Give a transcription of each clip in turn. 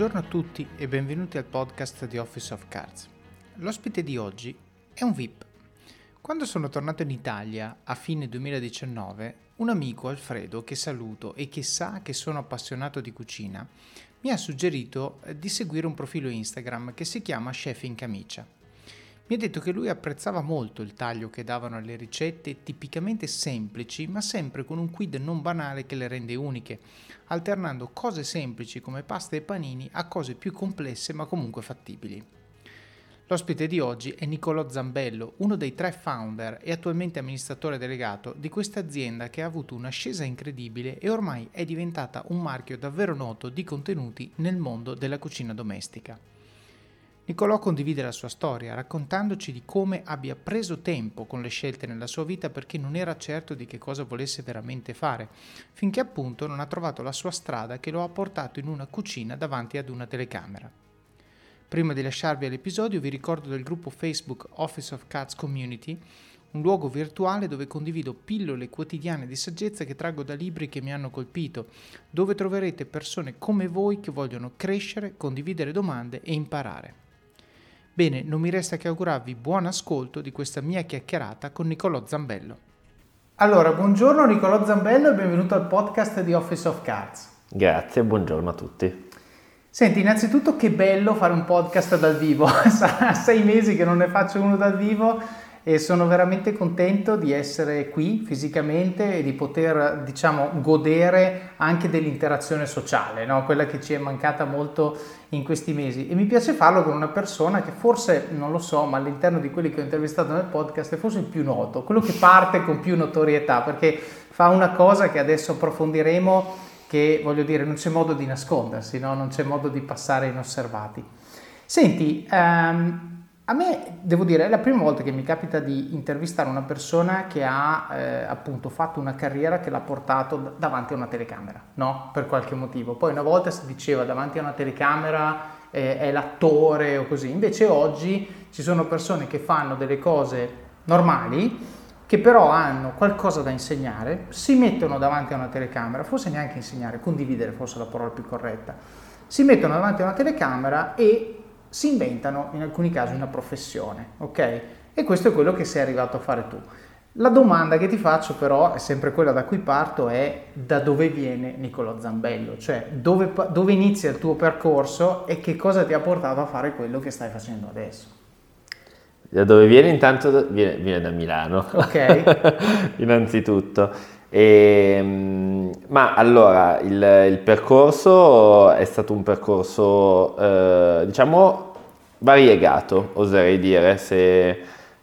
Buongiorno a tutti e benvenuti al podcast di Office of Cards. L'ospite di oggi è un VIP. Quando sono tornato in Italia a fine 2019, un amico Alfredo, che saluto e che sa che sono appassionato di cucina, mi ha suggerito di seguire un profilo Instagram che si chiama Chef in Camicia. Mi ha detto che lui apprezzava molto il taglio che davano alle ricette tipicamente semplici, ma sempre con un quid non banale che le rende uniche, alternando cose semplici come pasta e panini a cose più complesse ma comunque fattibili. L'ospite di oggi è Nicolò Zambello, uno dei tre founder e attualmente amministratore delegato di questa azienda che ha avuto un'ascesa incredibile e ormai è diventata un marchio davvero noto di contenuti nel mondo della cucina domestica. Niccolò condivide la sua storia raccontandoci di come abbia preso tempo con le scelte nella sua vita perché non era certo di che cosa volesse veramente fare, finché appunto non ha trovato la sua strada che lo ha portato in una cucina davanti ad una telecamera. Prima di lasciarvi all'episodio vi ricordo del gruppo Facebook Office of Cats Community, un luogo virtuale dove condivido pillole quotidiane di saggezza che traggo da libri che mi hanno colpito, dove troverete persone come voi che vogliono crescere, condividere domande e imparare. Bene, non mi resta che augurarvi buon ascolto di questa mia chiacchierata con Nicolò Zambello. Allora, buongiorno Nicolò Zambello e benvenuto al podcast di Office of Cards. Grazie, buongiorno a tutti. Senti, innanzitutto che bello fare un podcast dal vivo, sarà sei mesi che non ne faccio uno dal vivo e sono veramente contento di essere qui fisicamente e di poter, diciamo, godere anche dell'interazione sociale, no? quella che ci è mancata molto in questi mesi. E mi piace farlo con una persona che forse, non lo so, ma all'interno di quelli che ho intervistato nel podcast è forse il più noto, quello che parte con più notorietà, perché fa una cosa che adesso approfondiremo, che voglio dire, non c'è modo di nascondersi, no? non c'è modo di passare inosservati. Senti, um, a me, devo dire, è la prima volta che mi capita di intervistare una persona che ha eh, appunto fatto una carriera che l'ha portato davanti a una telecamera, no? Per qualche motivo. Poi una volta si diceva davanti a una telecamera eh, è l'attore o così, invece oggi ci sono persone che fanno delle cose normali, che però hanno qualcosa da insegnare, si mettono davanti a una telecamera, forse neanche insegnare, condividere forse la parola più corretta, si mettono davanti a una telecamera e si inventano in alcuni casi una professione, ok? E questo è quello che sei arrivato a fare tu. La domanda che ti faccio però è sempre quella da cui parto, è da dove viene Niccolò Zambello, cioè dove, dove inizia il tuo percorso e che cosa ti ha portato a fare quello che stai facendo adesso. Da dove viene intanto? Viene, viene da Milano, ok. innanzitutto. E, ehm, ma allora il, il, percorso è stato un percorso eh, diciamo variegato, oserei dire. Se,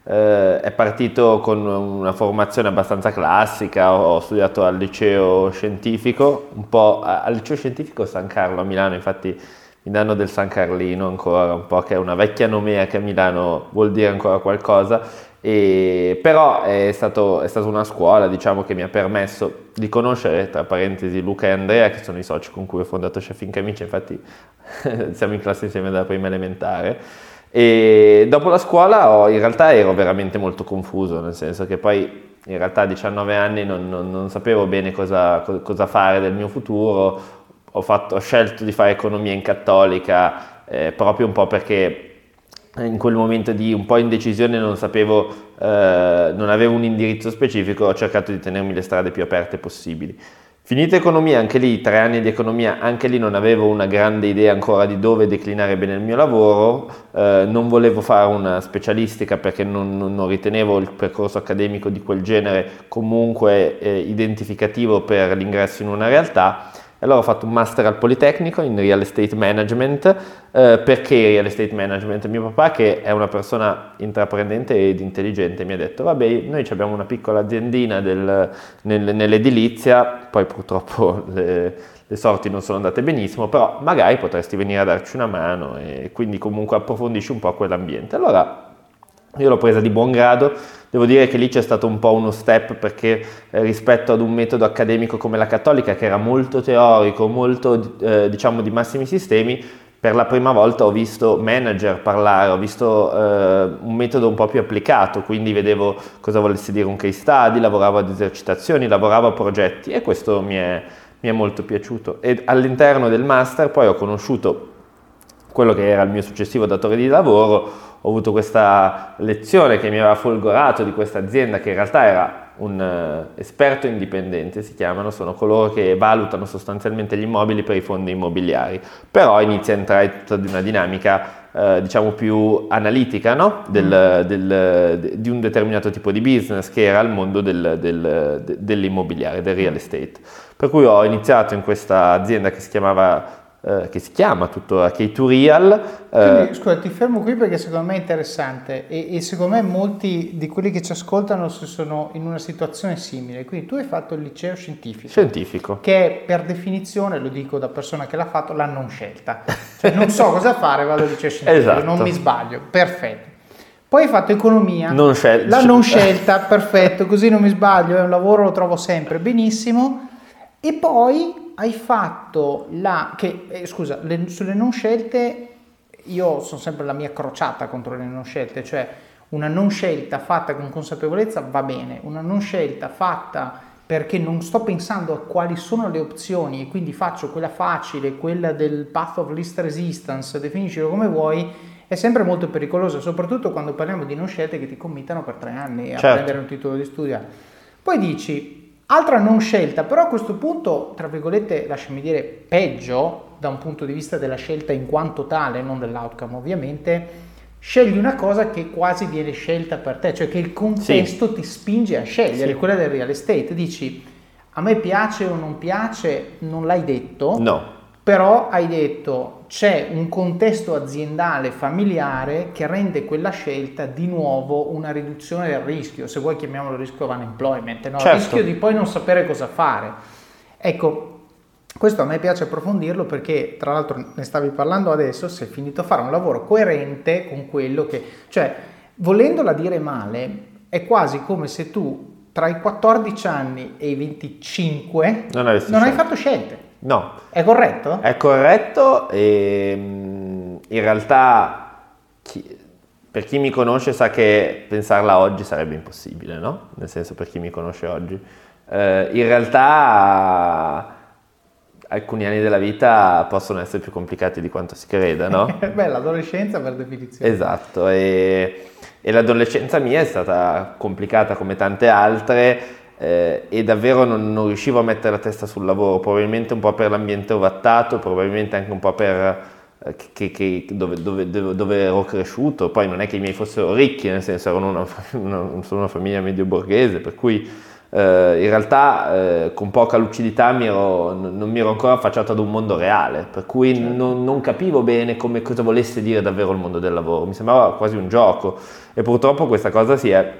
eh, è partito con una formazione abbastanza classica, ho studiato al liceo scientifico, un po' al liceo scientifico San Carlo a Milano, infatti mi danno del San Carlino ancora, un po' che è una vecchia nomea che a Milano vuol dire ancora qualcosa e, però è, stato, è, stata una scuola diciamo, che mi ha permesso di conoscere, tra parentesi, Luca e Andrea, che sono i soci con cui ho fondato Chef in Camicia, infatti siamo in classe insieme dalla prima elementare. E dopo la scuola ho, in realtà ero veramente molto confuso, nel senso che poi in realtà a 19 anni non, non, non sapevo bene cosa, cosa, fare del mio futuro, ho, fatto, ho, scelto di fare economia in cattolica eh, proprio un po' perché in quel momento di un po' indecisione non sapevo, eh, non avevo un indirizzo specifico, ho cercato di tenermi le strade più aperte possibili. Finita economia, anche lì, tre anni di economia, anche lì non avevo una grande idea ancora di dove declinare bene il mio lavoro, eh, non volevo fare una specialistica perché non, non, ritenevo il percorso accademico di quel genere comunque eh, identificativo per l'ingresso in una realtà allora ho fatto un master al Politecnico in Real Estate Management. Eh, perché Real Estate Management? Mio papà, che è una persona intraprendente ed intelligente, mi ha detto, vabbè, noi abbiamo una piccola aziendina del, nel, nell'edilizia, poi purtroppo le, le, sorti non sono andate benissimo, però magari potresti venire a darci una mano e quindi comunque approfondisci un po' quell'ambiente. Allora io l'ho presa di buon grado, devo dire che lì c'è stato un po' uno step perché eh, rispetto ad un metodo accademico come la cattolica che era molto teorico, molto eh, diciamo di massimi sistemi, per la prima volta ho visto manager parlare, ho visto eh, un metodo un po' più applicato, quindi vedevo cosa volesse dire un case study, lavoravo ad esercitazioni, lavoravo a progetti e questo mi è, mi è molto piaciuto. E all'interno del master poi ho conosciuto quello che era il mio successivo datore di lavoro, ho avuto questa lezione che mi aveva folgorato di questa azienda che in realtà era un uh, esperto indipendente, si chiamano, sono coloro che valutano sostanzialmente gli immobili per i fondi immobiliari, però inizia a entrare tutta una dinamica uh, diciamo più analitica no? del, mm. del, de, di un determinato tipo di business che era il mondo del, del, de, dell'immobiliare, del real estate. Per cui ho iniziato in questa azienda che si chiamava eh, che si chiama tuttora K2 Real. Eh. Quindi, scusa, ti fermo qui perché secondo me è interessante e, e, secondo me molti di quelli che ci ascoltano sono in una situazione simile. Quindi tu hai fatto il liceo scientifico. Scientifico. Che è per definizione, lo dico da persona che l'ha fatto, la non scelta. Cioè non so cosa fare, vado al liceo scientifico, esatto. non mi sbaglio. Perfetto. Poi hai fatto economia, non scel- la non scelta, perfetto, così non mi sbaglio, è un lavoro, lo trovo sempre benissimo. E poi hai fatto la... che, eh, scusa, le, sulle non scelte io sono sempre la mia crociata contro le non scelte, cioè una non scelta fatta con consapevolezza va bene, una non scelta fatta perché non sto pensando a quali sono le opzioni e quindi faccio quella facile, quella del path of least resistance, definiscilo come vuoi, è sempre molto pericolosa, soprattutto quando parliamo di non scelte che ti committano per tre anni a certo. prendere un titolo di studio. Poi dici, Altra non scelta, però a questo punto, tra virgolette, lasciami dire, peggio da un punto di vista della scelta in quanto tale, non dell'outcome ovviamente, scegli una cosa che quasi viene scelta per te, cioè che il contesto sì. ti spinge a scegliere, sì. quella del real estate. Dici, a me piace o non piace, non l'hai detto. No però hai detto c'è un contesto aziendale familiare che rende quella scelta di nuovo una riduzione del rischio, se vuoi chiamiamolo rischio of unemployment, no? certo. rischio di poi non sapere cosa fare. Ecco, questo a me piace approfondirlo perché tra l'altro ne stavi parlando adesso, sei finito a fare un lavoro coerente con quello che, cioè volendola dire male, è quasi come se tu tra i 14 anni e i 25 non, non hai fatto scelte. No. È corretto? È corretto e mm, in realtà chi, per chi mi conosce sa che pensarla oggi sarebbe impossibile, no? Nel senso per chi mi conosce oggi. Eh, in realtà alcuni anni della vita possono essere più complicati di quanto si creda, no? Beh, l'adolescenza per definizione. Esatto, e, e l'adolescenza mia è stata complicata come tante altre eh, e davvero non, non, riuscivo a mettere la testa sul lavoro, probabilmente un po' per l'ambiente ovattato, probabilmente anche un po' per eh, che, che, dove, dove, dove, ero cresciuto, poi non è che i miei fossero ricchi, nel senso erano una, una, sono una famiglia medio borghese, per cui eh, in realtà eh, con poca lucidità mi ero, non mi ero ancora affacciato ad un mondo reale, per cui certo. non, non, capivo bene come, cosa volesse dire davvero il mondo del lavoro, mi sembrava quasi un gioco. E purtroppo questa cosa si è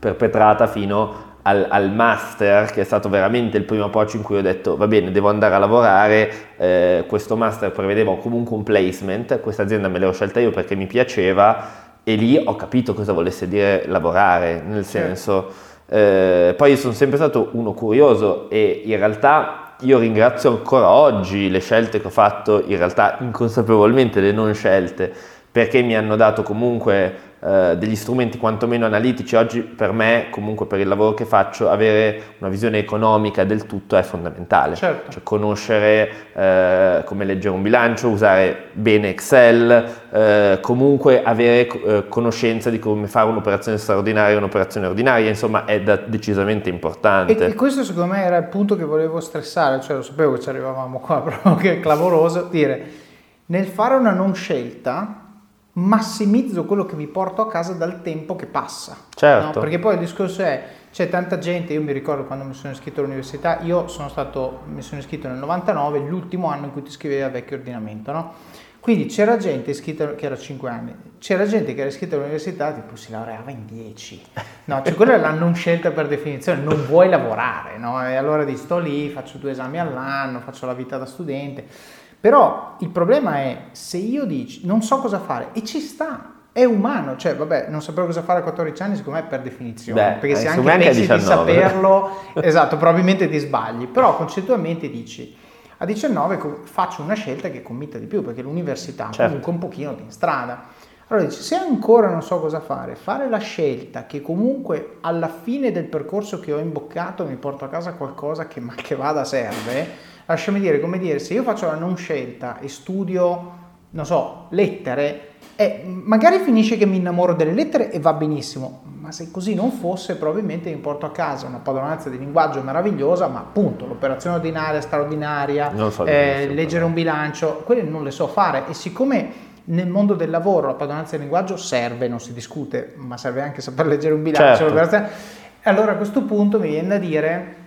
perpetrata fino al, al, master, che è stato veramente il primo approccio in cui ho detto va bene, devo andare a lavorare, eh, questo master prevedeva comunque un placement, questa azienda me l'ho scelta io perché mi piaceva e lì ho capito cosa volesse dire lavorare, nel senso, eh, poi sono sempre stato uno curioso e in realtà io ringrazio ancora oggi le scelte che ho fatto, in realtà inconsapevolmente le non scelte, perché mi hanno dato comunque eh, degli strumenti quantomeno analitici. Oggi per me, comunque per il lavoro che faccio, avere una visione economica del tutto è fondamentale. Certo. Cioè, conoscere eh, come leggere un bilancio, usare bene Excel, eh, comunque avere eh, conoscenza di come fare un'operazione straordinaria e un'operazione ordinaria, insomma è da, decisamente importante. E, e, questo secondo me era il punto che volevo stressare, cioè lo sapevo che ci arrivavamo qua, però che è clamoroso, dire nel fare una non scelta massimizzo quello che mi porto a casa dal tempo che passa. Certo. No? Perché poi il discorso è, c'è tanta gente, io mi ricordo quando mi sono iscritto all'università, io sono stato, mi sono iscritto nel 99, l'ultimo anno in cui ti iscrivevi al vecchio ordinamento, no? Quindi c'era gente iscritta, che era 5 anni, c'era gente che era iscritta all'università, tipo si laureava in 10. No, cioè quella è la non scelta per definizione, non vuoi lavorare, no? E allora dici sto lì, faccio due esami all'anno, faccio la vita da studente però il problema è se io dici non so cosa fare e ci sta, è umano, cioè vabbè, non sapevo cosa fare a 14 anni, secondo me per definizione, Beh, perché se eh, anche pensi di saperlo, esatto, probabilmente ti sbagli, però concettualmente dici a 19 faccio una scelta che commita di più, perché l'università certo. comunque un pochino ti strada. Allora dici, se ancora non so cosa fare, fare la scelta che comunque alla fine del percorso che ho imboccato mi porto a casa qualcosa che, ma che vada serve, lasciami dire, come dire, se io faccio la non scelta e studio non so, lettere, e magari finisce che mi innamoro delle lettere e va benissimo, ma se così non fosse probabilmente mi porto a casa una padronanza di linguaggio meravigliosa, ma appunto l'operazione ordinaria, straordinaria, so eh, leggere un bilancio, quelle non le so fare e siccome nel mondo del lavoro la padronanza di linguaggio serve, non si discute, ma serve anche saper leggere un bilancio, certo. allora a questo punto mi viene da dire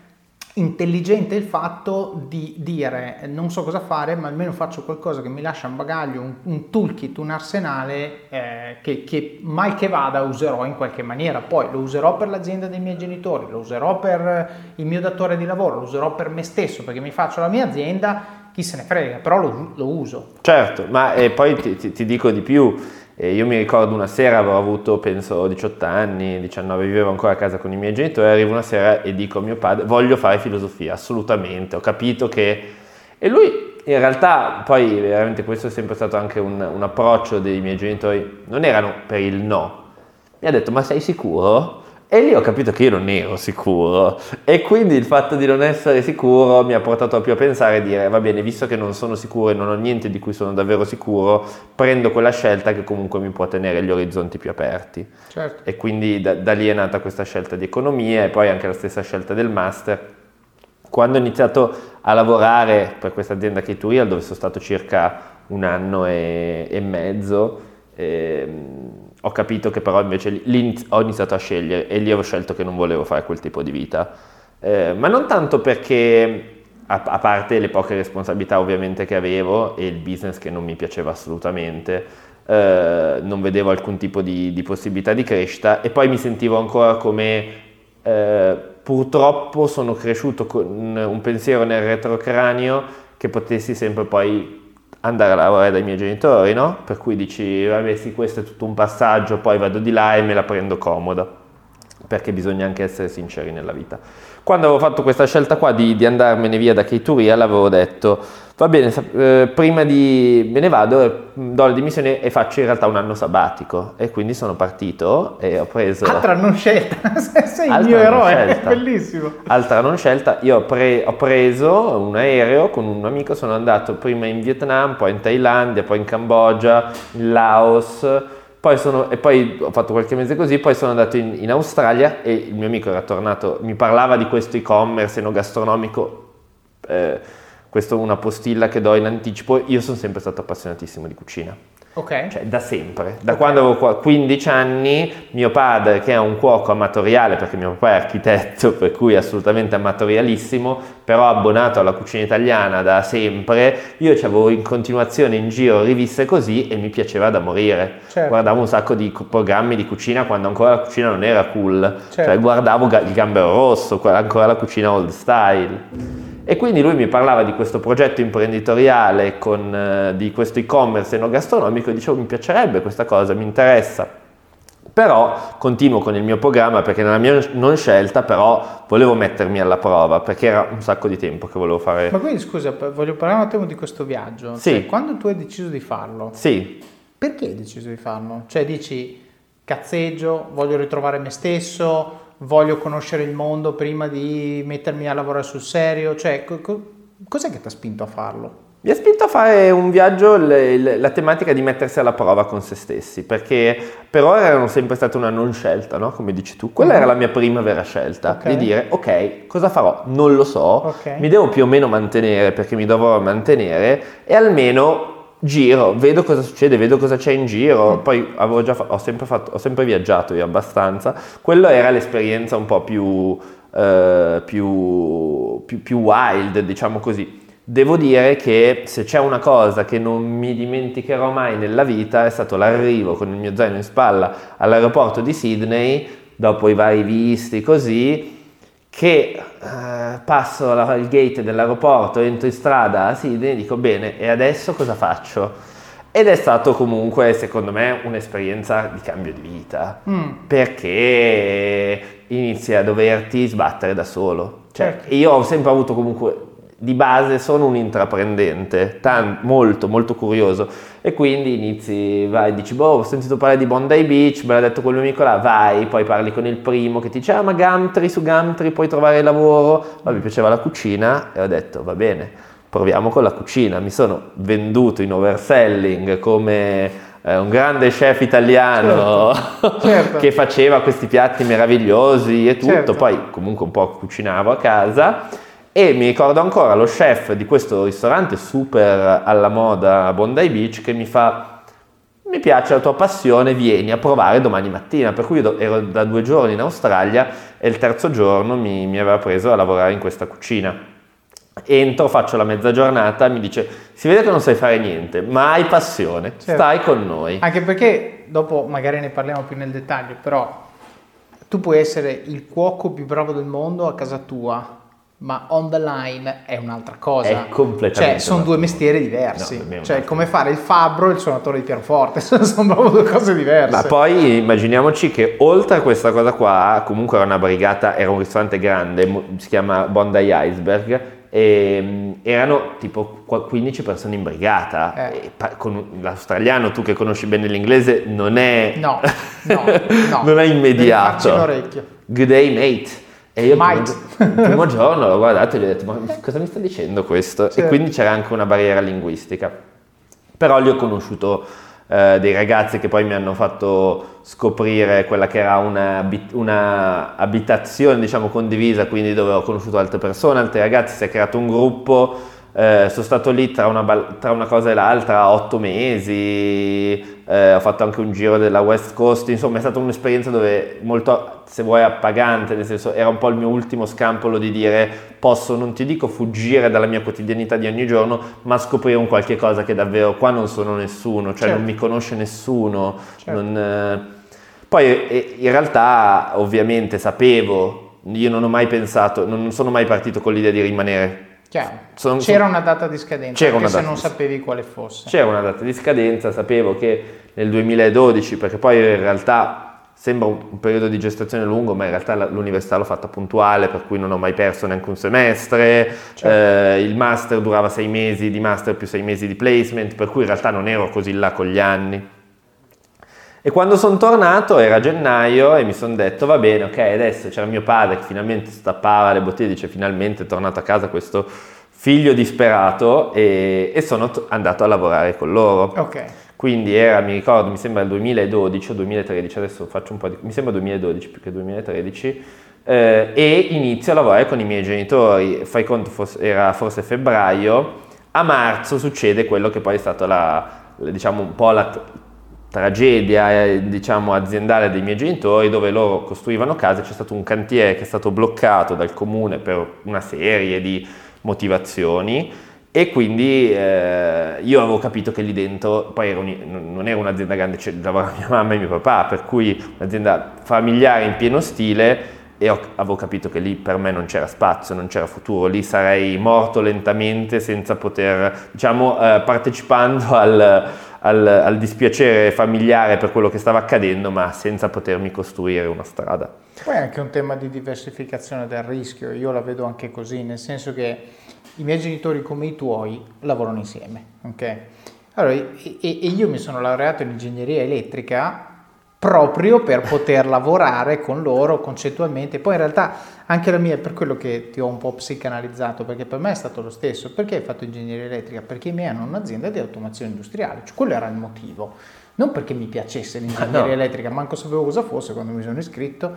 intelligente il fatto di dire non so cosa fare ma almeno faccio qualcosa che mi lascia un bagaglio, un, un toolkit, un arsenale eh, che, che, mai che vada userò in qualche maniera poi lo userò per l'azienda dei miei genitori lo userò per il mio datore di lavoro lo userò per me stesso perché mi faccio la mia azienda chi se ne frega però lo, lo uso certo ma eh, poi ti, ti, ti dico di più e io mi ricordo una sera, avevo avuto penso 18 anni, 19, vivevo ancora a casa con i miei genitori, arrivo una sera e dico a mio padre, voglio fare filosofia, assolutamente, ho capito che... E lui in realtà poi veramente questo è sempre stato anche un, un approccio dei miei genitori, non erano per il no, mi ha detto ma sei sicuro? E lì ho capito che io non ero sicuro e quindi il fatto di non essere sicuro mi ha portato più a pensare e dire va bene, visto che non sono sicuro e non ho niente di cui sono davvero sicuro, prendo quella scelta che comunque mi può tenere gli orizzonti più aperti. Certo. E quindi da, da lì è nata questa scelta di economia e poi anche la stessa scelta del master. Quando ho iniziato a lavorare per questa azienda K2Real, dove sono stato circa un anno e, e mezzo, ehm, ho capito che però invece lì ho iniziato a scegliere e lì ho scelto che non volevo fare quel tipo di vita. Eh, ma non tanto perché, a, a, parte le poche responsabilità ovviamente che avevo e il business che non mi piaceva assolutamente, eh, non vedevo alcun tipo di, di, possibilità di crescita e poi mi sentivo ancora come eh, purtroppo sono cresciuto con un pensiero nel retrocranio che potessi sempre poi andare a lavorare dai miei genitori, no? Per cui dici, vabbè sì, questo è tutto un passaggio, poi vado di là e me la prendo comoda, perché bisogna anche essere sinceri nella vita. Quando avevo fatto questa scelta qua di, di andarmene via da Keituria, l'avevo detto, va bene, eh, prima di me ne vado, do le dimissioni e faccio in realtà un anno sabbatico. E quindi sono partito e ho preso... Altra non scelta, sei il mio eroe, bellissimo. Altra non scelta, io ho, pre- ho, preso un aereo con un amico, sono andato prima in Vietnam, poi in Thailandia, poi in Cambogia, in Laos poi sono, e poi ho fatto qualche mese così, poi sono andato in, in, Australia e il mio amico era tornato, mi parlava di questo e-commerce enogastronomico, eh, questa è una postilla che do in anticipo, io sono sempre stato appassionatissimo di cucina. Ok. Cioè, da sempre. Da okay. quando avevo 15 anni, mio padre, che è un cuoco amatoriale, perché mio papà è architetto, per cui assolutamente amatorialissimo, però abbonato alla cucina italiana da sempre, io avevo in continuazione in giro riviste così e mi piaceva da morire. Certo. Guardavo un sacco di programmi di cucina quando ancora la cucina non era cool. Certo. Cioè, guardavo il gambero rosso, ancora la cucina old style. E quindi lui mi parlava di questo progetto imprenditoriale, con, eh, di questo e-commerce enogastronomico e dicevo mi piacerebbe questa cosa, mi interessa. Però continuo con il mio programma perché nella mia non scelta però volevo mettermi alla prova perché era un sacco di tempo che volevo fare. Ma quindi scusa, voglio parlare un attimo di questo viaggio. Sì. Cioè, quando tu hai deciso di farlo, sì. perché hai deciso di farlo? Cioè dici cazzeggio, voglio ritrovare me stesso, voglio conoscere il mondo prima di mettermi a lavorare sul serio? Cioè, co- co- cos'è che ti ha spinto a farlo? Mi ha spinto a fare un viaggio, le, le, la tematica di mettersi alla prova con se stessi, perché per ora erano sempre stata una non scelta, no? come dici tu. Quella mm era la mia prima vera scelta, okay. di dire ok, cosa farò? Non lo so, okay. mi devo più o meno mantenere perché mi dovrò mantenere e almeno giro, vedo cosa succede, vedo cosa c'è in giro, mm. poi avevo già fa- ho, sempre fatto, ho sempre viaggiato io abbastanza, quello era l'esperienza un po' più, eh, più, più, più wild, diciamo così. Devo dire che se c'è una cosa che non mi dimenticherò mai nella vita è stato l'arrivo con il mio zaino in spalla all'aeroporto di Sydney, dopo i vari visti così, che eh, passo il gate dell'aeroporto, entro in strada a Sydney e dico bene, e adesso cosa faccio? Ed è stato comunque, secondo me, un'esperienza di cambio di vita, mm. perché inizi a doverti sbattere da solo. Cioè, certo. io ho sempre avuto comunque di base sono un intraprendente, tan- molto molto curioso e quindi inizi, vai, dici boh ho sentito parlare di Bondi Beach, me l'ha detto quel mio amico là, vai, poi parli con il primo che ti dice ah ma Gumtree, su Gumtree puoi trovare lavoro, ma mi piaceva la cucina e ho detto va bene, proviamo con la cucina. Mi sono venduto in overselling come eh, un grande chef italiano certo, certo. che faceva questi piatti meravigliosi e tutto, certo. poi comunque un po' cucinavo a casa e mi ricordo ancora lo chef di questo ristorante super alla moda a Bondi Beach che mi fa mi piace la tua passione, vieni a provare domani mattina. Per cui io ero da due giorni in Australia e il terzo giorno mi, mi aveva preso a lavorare in questa cucina. Entro, faccio la mezza giornata, mi dice, si vede che non sai fare niente, ma hai passione, certo. stai con noi. Anche perché, dopo magari ne parliamo più nel dettaglio, però tu puoi essere il cuoco più bravo del mondo a casa tua, ma on the line è un'altra cosa. È completamente. Cioè, sono due mestieri diversi. No, cioè, come fare il fabbro e il suonatore di pianoforte, sono proprio due cose diverse. Ma poi immaginiamoci che oltre a questa cosa qua, comunque era una brigata, era un ristorante grande, si chiama Bondi Iceberg, e mm, erano tipo 15 persone in brigata. Eh. con l'australiano, tu che conosci bene l'inglese, non è. No, no, no. non è immediato. Good day, mate. E io il primo, il primo giorno l'ho guardato e gli ho detto, ma cosa mi sta dicendo questo? Certo. E quindi c'era anche una barriera linguistica. Però lì ho conosciuto eh, dei ragazzi che poi mi hanno fatto scoprire quella che era una, una, abitazione, diciamo, condivisa, quindi dove ho conosciuto altre persone, altri ragazzi, si è creato un gruppo eh, sono stato lì tra una, tra una, cosa e l'altra otto mesi, eh, ho fatto anche un giro della West Coast, insomma è stata un'esperienza dove molto, se vuoi, appagante, nel senso era un po' il mio ultimo scampolo di dire posso, non ti dico fuggire dalla mia quotidianità di ogni giorno, ma scoprire un qualche cosa che davvero qua non sono nessuno, cioè certo. non mi conosce nessuno. Certo. Non, eh... Poi in realtà ovviamente sapevo, io non ho mai pensato, non sono mai partito con l'idea di rimanere sono, c'era una data di scadenza, anche se non sapevi quale fosse. C'era una data di scadenza, sapevo che nel 2012, perché poi in realtà sembra un periodo di gestazione lungo, ma in realtà l'università l'ho fatta puntuale, per cui non ho mai perso neanche un semestre, certo. eh, il master durava sei mesi di master più sei mesi di placement, per cui in realtà non ero così là con gli anni. E quando sono tornato era gennaio e mi sono detto va bene, ok, adesso c'era mio padre che finalmente stappava le bottiglie, dice finalmente è tornato a casa questo figlio disperato e, e sono t- andato a lavorare con loro. Ok. Quindi era, mi ricordo, mi sembra il 2012 o 2013, adesso faccio un po' di... mi sembra 2012 più che 2013, eh, e inizio a lavorare con i miei genitori, fai conto, fosse, era forse febbraio, a marzo succede quello che poi è stato la, diciamo un po' la tragedia eh, diciamo, aziendale dei miei genitori dove loro costruivano case, c'è stato un cantiere che è stato bloccato dal comune per una serie di motivazioni e quindi eh, io avevo capito che lì dentro, poi era un, non era un'azienda grande, cioè, lavorava mia mamma e mio papà, per cui un'azienda familiare in pieno stile e ho, avevo capito che lì per me non c'era spazio, non c'era futuro, lì sarei morto lentamente senza poter, diciamo, eh, partecipando al, al, al, dispiacere familiare per quello che stava accadendo, ma senza potermi costruire una strada. Poi è anche un tema di diversificazione del rischio, io la vedo anche così, nel senso che i miei genitori come i tuoi lavorano insieme, ok? Allora, e, e io mi sono laureato in ingegneria elettrica proprio per poter lavorare con loro concettualmente. Poi in realtà anche la mia, per quello che ti ho un po' psicanalizzato, perché per me è stato lo stesso. Perché hai fatto ingegneria elettrica? Perché i miei hanno un'azienda di automazione industriale, cioè quello era il motivo. Non perché mi piacesse l'ingegneria no. elettrica, manco sapevo cosa fosse quando mi sono iscritto.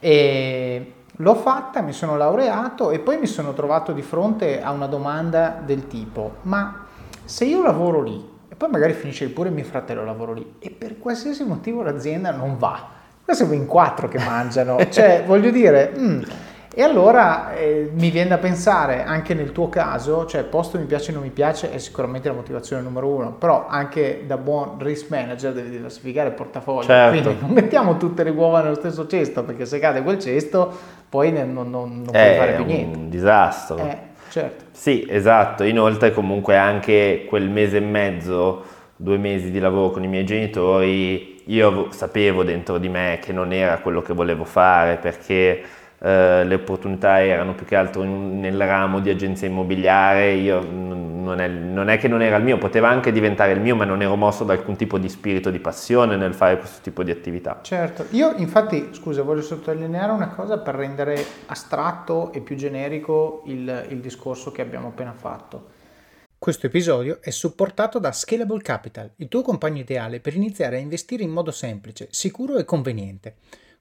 E l'ho fatta, mi sono laureato e poi mi sono trovato di fronte a una domanda del tipo, ma se io lavoro lì, poi magari finisce pure mio fratello lavoro lì e per qualsiasi motivo l'azienda non va. Qua siamo in quattro che mangiano, cioè voglio dire... Mm. E allora eh, mi viene da pensare, anche nel tuo caso, cioè posto mi piace o non mi piace è sicuramente la motivazione numero uno, però anche da buon risk manager devi diversificare il portafoglio, certo. quindi non mettiamo tutte le uova nello stesso cesto, perché se cade quel cesto poi non, non, non puoi fare più niente. È un disastro. Eh, Certo. Sì, esatto. Inoltre comunque anche quel mese e mezzo, due mesi di lavoro con i miei genitori, io sapevo dentro di me che non era quello che volevo fare perché eh, le opportunità erano più che altro in, nel ramo di agenzia immobiliare, io non è, non è, che non era il mio, poteva anche diventare il mio, ma non ero mosso da alcun tipo di spirito di passione nel fare questo tipo di attività. Certo, io infatti, scusa, voglio sottolineare una cosa per rendere astratto e più generico il, il discorso che abbiamo appena fatto. Questo episodio è supportato da Scalable Capital, il tuo compagno ideale per iniziare a investire in modo semplice, sicuro e conveniente.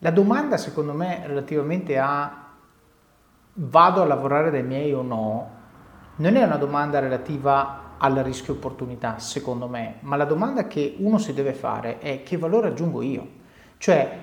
La domanda secondo me relativamente a vado a lavorare dai miei o no, non è una domanda relativa al rischio opportunità, secondo me, ma la domanda che uno si deve fare è che valore aggiungo io? Cioè,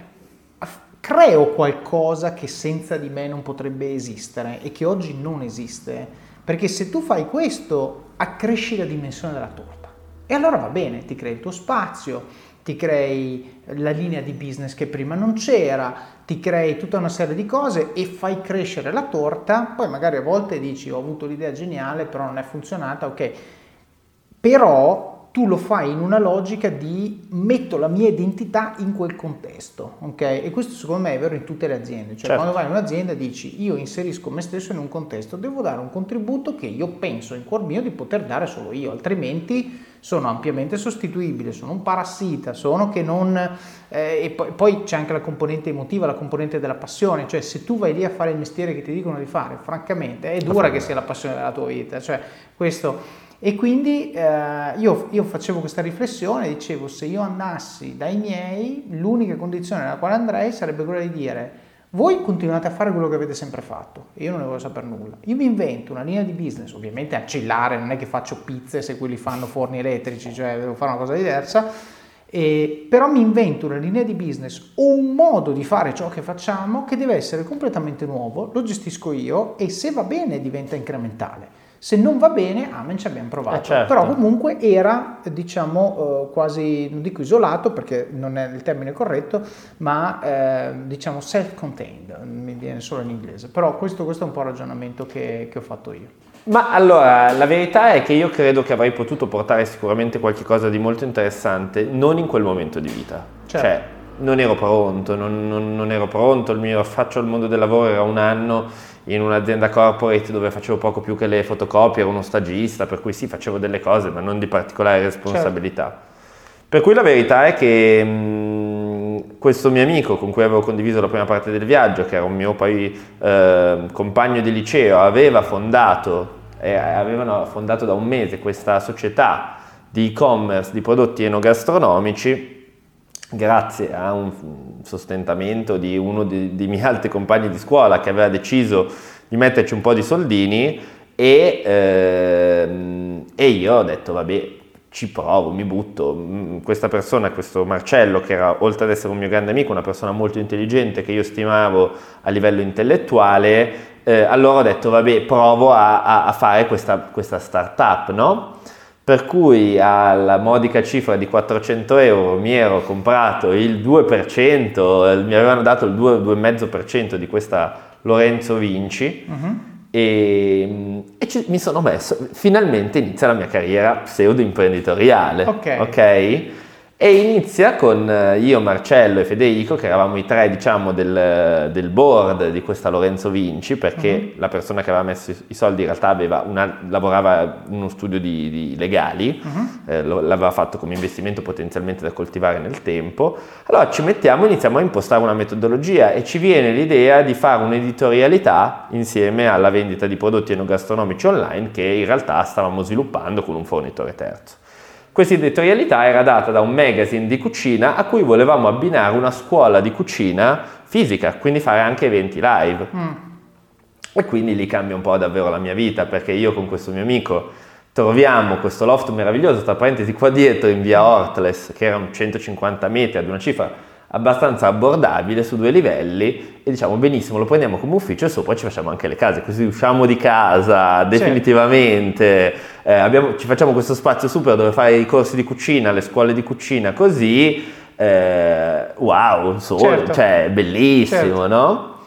creo qualcosa che senza di me non potrebbe esistere e che oggi non esiste, perché se tu fai questo accresci la dimensione della torta. E allora va bene, ti crei il tuo spazio, ti crei la linea di business che prima non c'era, ti crei tutta una serie di cose e fai crescere la torta, poi magari a volte dici ho avuto l'idea geniale però non è funzionata, ok, però tu lo fai in una logica di metto la mia identità in quel contesto, ok? E questo secondo me è vero in tutte le aziende, cioè certo. quando vai in un'azienda dici io inserisco me stesso in un contesto, devo dare un contributo che io penso in cuor mio di poter dare solo io, altrimenti sono ampiamente sostituibili, sono un parassita, sono che non... Eh, e poi, poi, c'è anche la componente emotiva, la componente della passione, cioè se tu vai lì a fare il mestiere che ti dicono di fare, francamente è dura che sia la passione della tua vita, cioè questo... E quindi eh, io, io, facevo questa riflessione, dicevo se io andassi dai miei, l'unica condizione nella quale andrei sarebbe quella di dire voi continuate a fare quello che avete sempre fatto e io non ne voglio sapere nulla. Io mi invento una linea di business, ovviamente accillare, non è che faccio pizze se quelli fanno forni elettrici, cioè devo fare una cosa diversa, eh, però mi invento una linea di business o un modo di fare ciò che facciamo che deve essere completamente nuovo, lo gestisco io e se va bene diventa incrementale. Se non va bene, amen, ci abbiamo provato. Eh certo. Però comunque era, diciamo, eh, quasi, non dico isolato perché non è il termine corretto, ma eh, diciamo self-contained, mi viene solo in inglese. Però questo, questo è un po' il ragionamento che, che ho fatto io. Ma allora, la verità è che io credo che avrei potuto portare sicuramente qualcosa di molto interessante, non in quel momento di vita. Certo. Cioè, non ero pronto, non, non, non ero pronto, il mio affaccio al mondo del lavoro era un anno in un'azienda corporate dove facevo poco più che le fotocopie, ero uno stagista, per cui sì, facevo delle cose, ma non di particolare responsabilità. Certo. Per cui la verità è che mh, questo mio amico con cui avevo condiviso la prima parte del viaggio, che era un mio poi eh, compagno di liceo, aveva fondato, eh, avevano fondato da un mese questa società di e-commerce di prodotti enogastronomici grazie a un sostentamento di uno dei, dei miei altri compagni di scuola che aveva deciso di metterci un po' di soldini e, ehm, e io ho detto vabbè ci provo, mi butto. Mm, questa persona, questo Marcello, che era oltre ad essere un mio grande amico, una persona molto intelligente che io stimavo a livello intellettuale, eh, allora ho detto vabbè provo a, a, a fare questa, questa startup, no? Per cui alla modica cifra di 400 euro mi ero comprato il 2%, mi avevano dato il 2,5% di questa Lorenzo Vinci uh-huh. e, e ci, mi sono messo, finalmente inizia la mia carriera pseudo imprenditoriale. Ok. okay? E inizia con eh, io, Marcello e Federico, che eravamo i tre, diciamo, del, del board di questa Lorenzo Vinci, perché uh-huh. la persona che aveva messo i soldi in realtà una, lavorava in uno studio di, di legali, uh-huh. eh, l'aveva fatto come investimento potenzialmente da coltivare nel tempo. Allora ci mettiamo, iniziamo a impostare una metodologia e ci viene l'idea di fare un'editorialità insieme alla vendita di prodotti enogastronomici online che in realtà stavamo sviluppando con un fornitore terzo. Questa editorialità era data da un magazine di cucina a cui volevamo abbinare una scuola di cucina fisica, quindi fare anche eventi live. Mm. E quindi lì cambia un po' davvero la mia vita, perché io con questo mio amico troviamo questo loft meraviglioso, tra parentesi qua dietro in via Ortles, che erano 150 metri ad una cifra abbastanza abbordabile su due livelli e diciamo benissimo lo prendiamo come ufficio e sopra ci facciamo anche le case così usciamo di casa definitivamente eh, abbiamo, ci facciamo questo spazio super dove fare i corsi di cucina le scuole di cucina così eh, wow sole, certo. cioè bellissimo certo. no?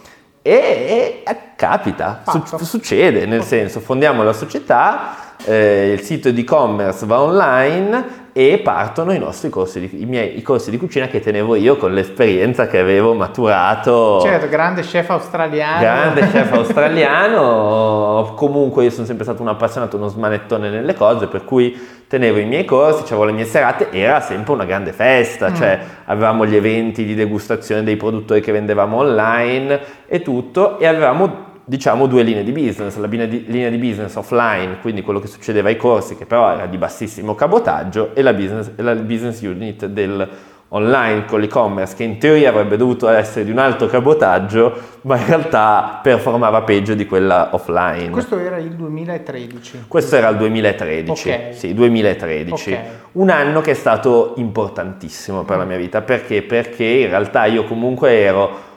E, e capita, su, succede, nel senso fondiamo la società, eh, il sito di e-commerce va online e partono i nostri corsi di, i miei, i corsi di cucina che tenevo io con l'esperienza che avevo maturato. Certo, grande chef australiano. Grande chef australiano, comunque io sono sempre stato un appassionato, uno smanettone nelle cose, per cui tenevo i miei corsi, avevo le mie serate, era sempre una grande festa, mm. cioè avevamo gli eventi di degustazione dei produttori che vendevamo online e tutto e avevamo diciamo due linee di business, la linea di, business offline, quindi quello che succedeva ai corsi che però era di bassissimo cabotaggio e la business, la business unit del online con l'e-commerce che in teoria avrebbe dovuto essere di un alto cabotaggio ma in realtà performava peggio di quella offline. Questo era il 2013? Questo era il 2013, okay. sì, 2013. Okay. Un anno che è stato importantissimo per la mia vita, perché? Perché in realtà io comunque ero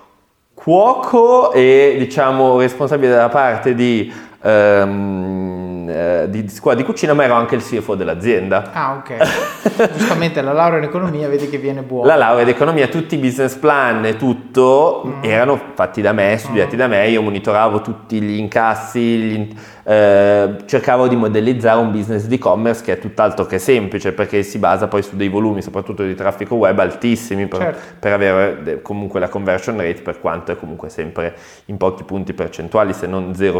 cuoco e diciamo responsabile della parte di, um, eh, di, squadra di cucina, ma ero anche il CFO dell'azienda. Ah, ok. Giustamente la laurea in economia vedi che viene buona. La laurea in economia, tutti i business plan e tutto mm. erano fatti da me, studiati mm. da me, io monitoravo tutti gli incassi, gli, eh, cercavo di modellizzare un business di e-commerce che è tutt'altro che semplice perché si basa poi su dei volumi, soprattutto di traffico web, altissimi per, certo. per avere comunque la conversion rate per quanto è comunque sempre in pochi punti percentuali se non 0,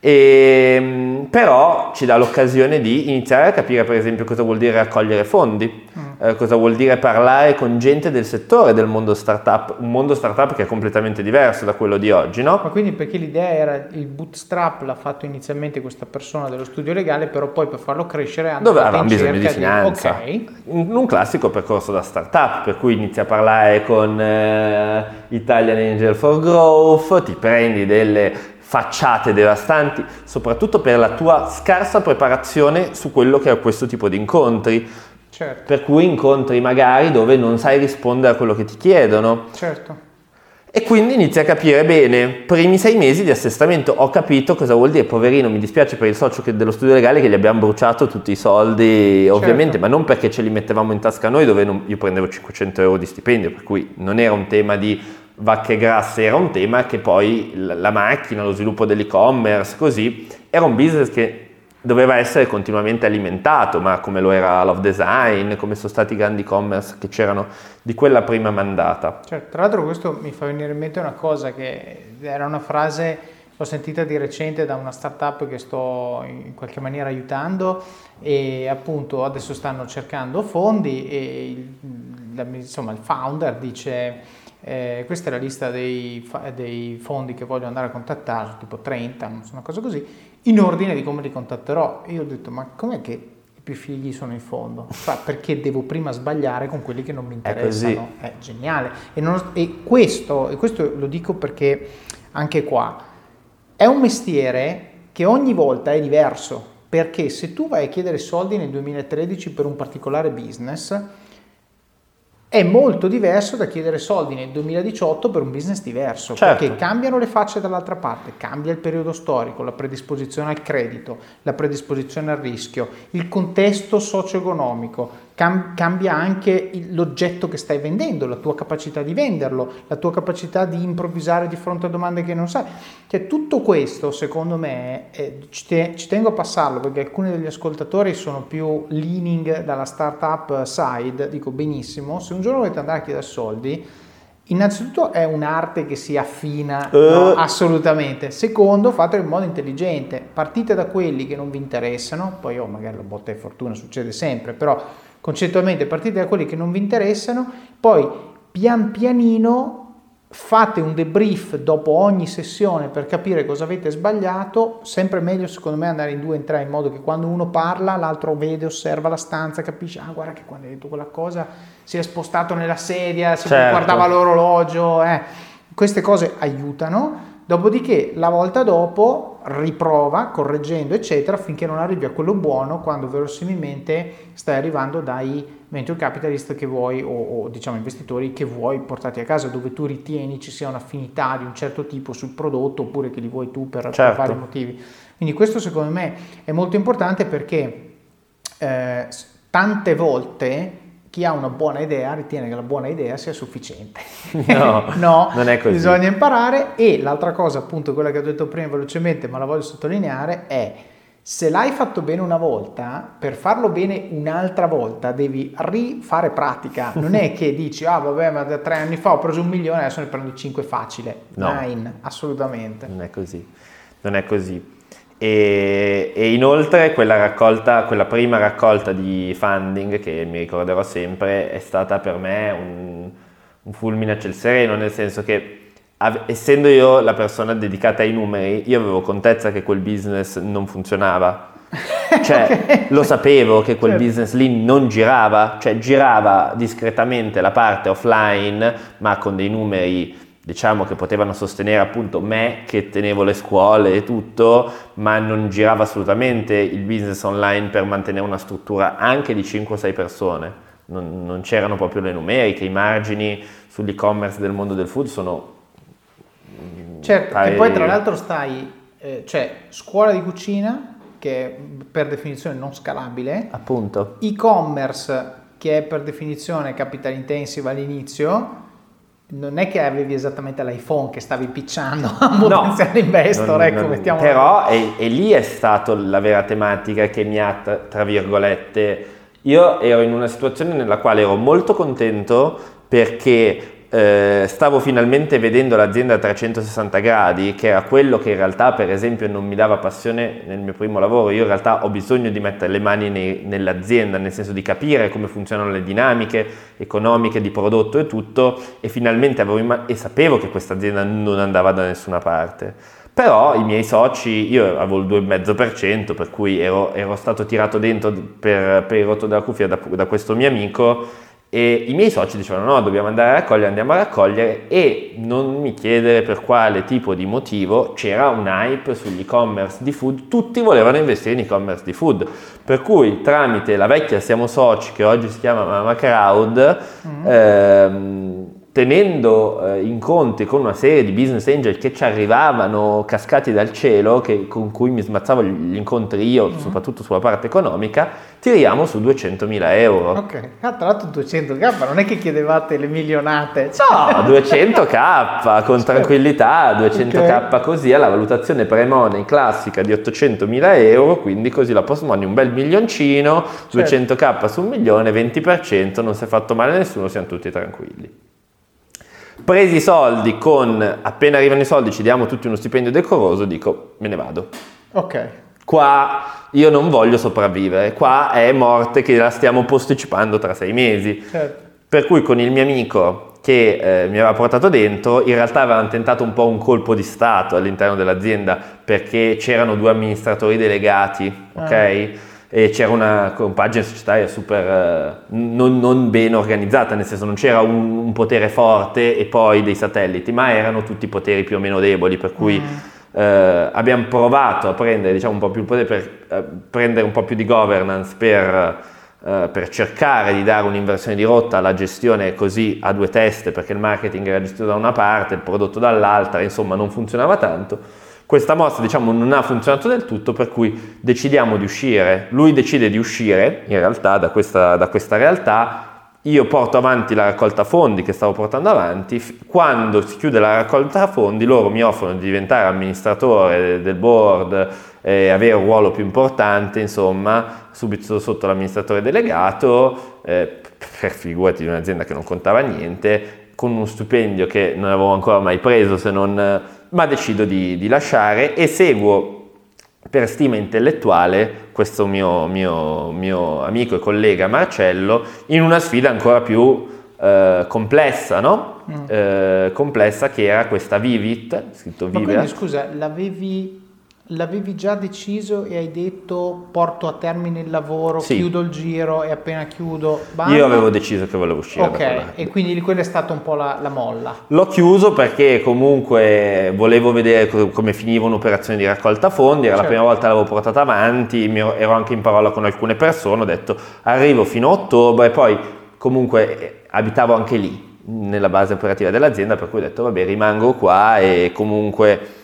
e, ehm, però ci dà l'occasione di iniziare a capire per esempio cosa vuol dire raccogliere fondi, mm. eh, cosa vuol dire parlare con gente del settore del mondo startup, un mondo startup che è completamente diverso da quello di oggi, no? Ma quindi perché l'idea era il bootstrap l'ha fatto inizialmente questa persona dello studio legale, però poi per farlo crescere hanno Dove avevano bisogno di finanza. Di... Okay. Un classico percorso da startup, per cui inizi a parlare con eh, Italian Angel for Growth, ti prendi delle facciate devastanti, soprattutto per la tua scarsa preparazione su quello che è questo tipo di incontri. Certo. Per cui incontri magari dove non sai rispondere a quello che ti chiedono. Certo. E quindi inizi a capire bene, primi sei mesi di assestamento, ho capito cosa vuol dire, poverino, mi dispiace per il socio dello studio legale che gli abbiamo bruciato tutti i soldi, ovviamente, certo. ma non perché ce li mettevamo in tasca noi dove non, io prendevo 500 euro di stipendio, per cui non era un tema di vacche grasse era un tema che poi la macchina, lo sviluppo dell'e-commerce, così, era un business che doveva essere continuamente alimentato, ma come lo era Love Design, come sono stati i grandi e-commerce che c'erano di quella prima mandata. Cioè, tra l'altro questo mi fa venire in mente una cosa che era una frase l'ho sentita di recente da una startup che sto in qualche maniera aiutando e appunto adesso stanno cercando fondi e il, insomma, il founder dice eh, questa è la lista dei, dei, fondi che voglio andare a contattare, tipo 30, una cosa così, in ordine di come li contatterò. E io ho detto, ma com'è che i più figli sono in fondo? perché devo prima sbagliare con quelli che non mi interessano? È, è geniale. E, non, e, questo, e questo lo dico perché anche qua è un mestiere che ogni volta è diverso. Perché se tu vai a chiedere soldi nel 2013 per un particolare business, è molto diverso da chiedere soldi nel 2018 per un business diverso, certo. perché cambiano le facce dall'altra parte, cambia il periodo storico, la predisposizione al credito, la predisposizione al rischio, il contesto socio-economico, Cam- cambia anche il, l'oggetto che stai vendendo, la tua capacità di venderlo, la tua capacità di improvvisare di fronte a domande che non sai. Cioè, tutto questo, secondo me, eh, ci, te- ci, tengo a passarlo perché alcuni degli ascoltatori sono più leaning dalla startup side, dico benissimo, se un giorno volete andare a chiedere soldi, Innanzitutto è un'arte che si affina uh. no, assolutamente. Secondo, fatelo in modo intelligente. Partite da quelli che non vi interessano, poi oh, magari la botta di fortuna succede sempre, però concettualmente partite da quelli che non vi interessano, poi pian pianino fate un debrief dopo ogni sessione per capire cosa avete sbagliato, sempre meglio secondo me andare in due in tre in modo che quando uno parla l'altro vede, osserva la stanza, capisce, ah guarda che quando hai detto quella cosa si è spostato nella sedia, si certo. guardava l'orologio, eh. queste cose aiutano, dopodiché la volta dopo riprova correggendo eccetera finché non arrivi a quello buono quando verosimilmente stai arrivando dai venture capitalist che vuoi o, o, diciamo investitori che vuoi portati a casa dove tu ritieni ci sia un'affinità di un certo tipo sul prodotto oppure che li vuoi tu per, certo. per vari motivi. Quindi questo secondo me è molto importante perché eh, tante volte chi ha una buona idea ritiene che la buona idea sia sufficiente. No, no non è così. Bisogna imparare e l'altra cosa appunto quella che ho detto prima velocemente ma la voglio sottolineare è se l'hai fatto bene una volta, per farlo bene un'altra volta devi rifare pratica. Non è che dici, ah vabbè, ma da tre anni fa ho preso un milione, adesso ne prendo cinque facile. No, Nine, assolutamente. Non è così. Non è così. E, e, inoltre quella raccolta, quella prima raccolta di funding che mi ricorderò sempre è stata per me un, un fulmine a ciel sereno, nel senso che essendo io la persona dedicata ai numeri, io avevo contezza che quel business non funzionava. Cioè, okay. lo sapevo che quel certo. business lì non girava, cioè girava discretamente la parte offline, ma con dei numeri diciamo che potevano sostenere appunto me che tenevo le scuole e tutto, ma non girava assolutamente il business online per mantenere una struttura anche di 5-6 persone. Non, non c'erano proprio le numeriche, i margini sull'e-commerce del mondo del food sono Certo, stai... e poi tra l'altro stai, eh, cioè scuola di cucina, che è per definizione non scalabile, appunto, e-commerce, che è per definizione capital intensive all'inizio, non è che avevi esattamente l'iPhone che stavi picciando a un no, potenziale investor, non, ecco, non, mettiamo Però e, e lì è stata la vera tematica che mi ha, tra, tra virgolette, io ero in una situazione nella quale ero molto contento perché eh, stavo finalmente vedendo l'azienda a 360 gradi, che era quello che in realtà per esempio non mi dava passione nel mio primo lavoro. Io in realtà ho bisogno di mettere le mani nei, nell'azienda, nel senso di capire come funzionano le dinamiche economiche di prodotto e tutto, e finalmente avevo in e sapevo che questa azienda non andava da nessuna parte. Però i miei soci, io avevo il 2,5%, per cui ero, ero stato tirato dentro per, per il rotto della cuffia da, da questo mio amico e i miei soci dicevano no, dobbiamo andare a raccogliere, andiamo a raccogliere e non mi chiedere per quale tipo di motivo c'era un hype sugli e-commerce di food, tutti volevano investire in e-commerce di food, per cui tramite la vecchia Siamo Soci che oggi si chiama Mama Crowd, mm-hmm. ehm, tenendo eh, in conti con una serie di business angel che ci arrivavano cascati dal cielo, che, con cui mi smazzavo gli incontri io, mm. soprattutto sulla parte economica, tiriamo su 200.000 euro. Ok, ah, tra l'altro 200k, non è che chiedevate le milionate. No, 200k con certo. tranquillità, 200k okay. così alla valutazione pre-money classica di 800.000 euro, quindi così la post-money un bel milioncino, certo. 200k su un milione, 20%, non si è fatto male a nessuno, siamo tutti tranquilli presi i soldi con appena arrivano i soldi ci diamo tutti uno stipendio decoroso, dico me ne vado. Ok. Qua io non voglio sopravvivere, qua è morte che la stiamo posticipando tra sei mesi. Certo. Per cui con il mio amico che eh, mi aveva portato dentro, in realtà avevano tentato un po' un colpo di Stato all'interno dell'azienda perché c'erano due amministratori delegati, ok? Ah e c'era una compagine societaria super eh, non, non, ben organizzata, nel senso non c'era un, un, potere forte e poi dei satelliti, ma erano tutti poteri più o meno deboli, per cui mm. eh, abbiamo provato a prendere diciamo, un po' più il potere per eh, prendere un po' più di governance per, eh, per cercare di dare un'inversione di rotta alla gestione così a due teste, perché il marketing era gestito da una parte, il prodotto dall'altra, insomma non funzionava tanto questa mossa diciamo non ha funzionato del tutto per cui decidiamo di uscire, lui decide di uscire in realtà da questa, da questa realtà, io porto avanti la raccolta fondi che stavo portando avanti, quando si chiude la raccolta fondi loro mi offrono di diventare amministratore del board e avere un ruolo più importante, insomma, subito sotto l'amministratore delegato, eh, per figurati di un'azienda che non contava niente, con uno stipendio che non avevo ancora mai preso se non ma decido di, di lasciare e seguo per stima intellettuale questo mio, mio, mio, amico e collega Marcello in una sfida ancora più eh, complessa, no? Mm. Eh, complessa che era questa Vivit, scritto Vivit. Ma quindi scusa, l'avevi L'avevi già deciso e hai detto porto a termine il lavoro, sì. chiudo il giro e appena chiudo banda? Io avevo deciso che volevo uscire. Ok, e quindi quella è stata un po' la, la, molla. L'ho chiuso perché comunque volevo vedere come finiva un'operazione di raccolta fondi, era certo. la prima volta che l'avevo portata avanti, ero anche in parola con alcune persone, ho detto arrivo fino a ottobre, poi comunque eh, abitavo anche lì nella base operativa dell'azienda, per cui ho detto vabbè rimango qua e comunque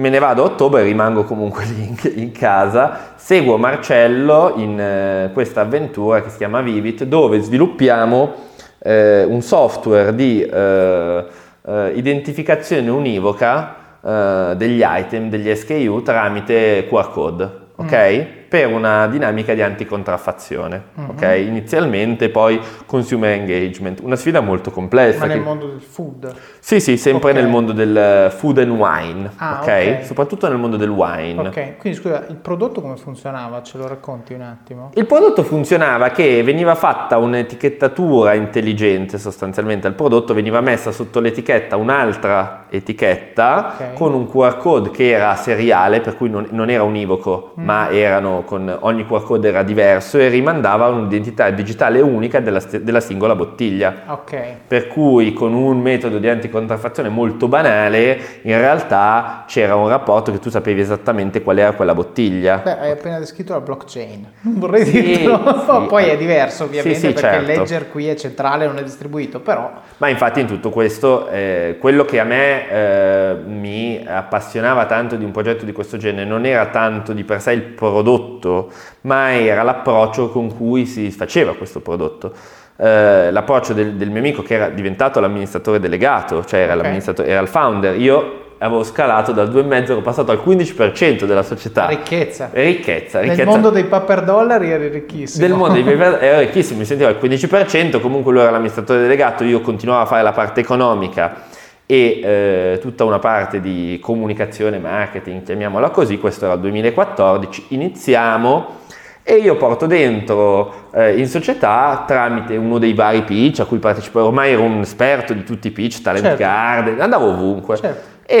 me ne vado a ottobre rimango comunque lì in, in casa, seguo Marcello in eh, questa avventura che si chiama Vivit dove sviluppiamo eh, un software di eh, eh identificazione univoca eh, degli item, degli SKU tramite QR code, ok? Mm per una dinamica di anticontraffazione, uh-huh. ok? Inizialmente, poi consumer engagement, una sfida molto complessa. Ma nel che... mondo del food? Sì, sì, sempre okay. nel mondo del food and wine, ah, okay? ok? Soprattutto nel mondo del wine. Ok, quindi scusa, il prodotto come funzionava? Ce lo racconti un attimo? Il prodotto funzionava che veniva fatta un'etichettatura intelligente sostanzialmente al prodotto, veniva messa sotto l'etichetta un'altra etichetta okay. con un QR code che era seriale, per cui non, non era univoco, mm. ma erano con ogni QR code era diverso e rimandava un'identità digitale unica della, della singola bottiglia. Okay. Per cui con un metodo di anticontraffazione molto banale, in realtà c'era un rapporto che tu sapevi esattamente qual era quella bottiglia. Beh, hai appena descritto la blockchain, non vorrei sì, dirlo, sì. poi è diverso ovviamente sì, sì, perché certo. il ledger qui è centrale, non è distribuito, però... Ma infatti in tutto questo, eh, quello che a me eh, mi appassionava tanto di un progetto di questo genere non era tanto di per sé il prodotto, prodotto, ma era l'approccio con cui si faceva questo prodotto. Eh, l'approccio del, del, mio amico che era diventato l'amministratore delegato, cioè era, okay. era il founder, io avevo scalato dal 2,5 ero passato al 15% della società. Ricchezza. Ricchezza, ricchezza. Nel mondo dei paper dollari eri ricchissimo. Nel mondo dei paper ero ricchissimo, mi sentivo al 15%, comunque lui era l'amministratore delegato, io continuavo a fare la parte economica e eh, tutta una parte di comunicazione, marketing, chiamiamola così, questo era il 2014, iniziamo e io porto dentro eh, in società tramite uno dei vari pitch a cui partecipo, ormai ero un esperto di tutti i pitch, Talent certo. Garden, andavo ovunque. Certo. E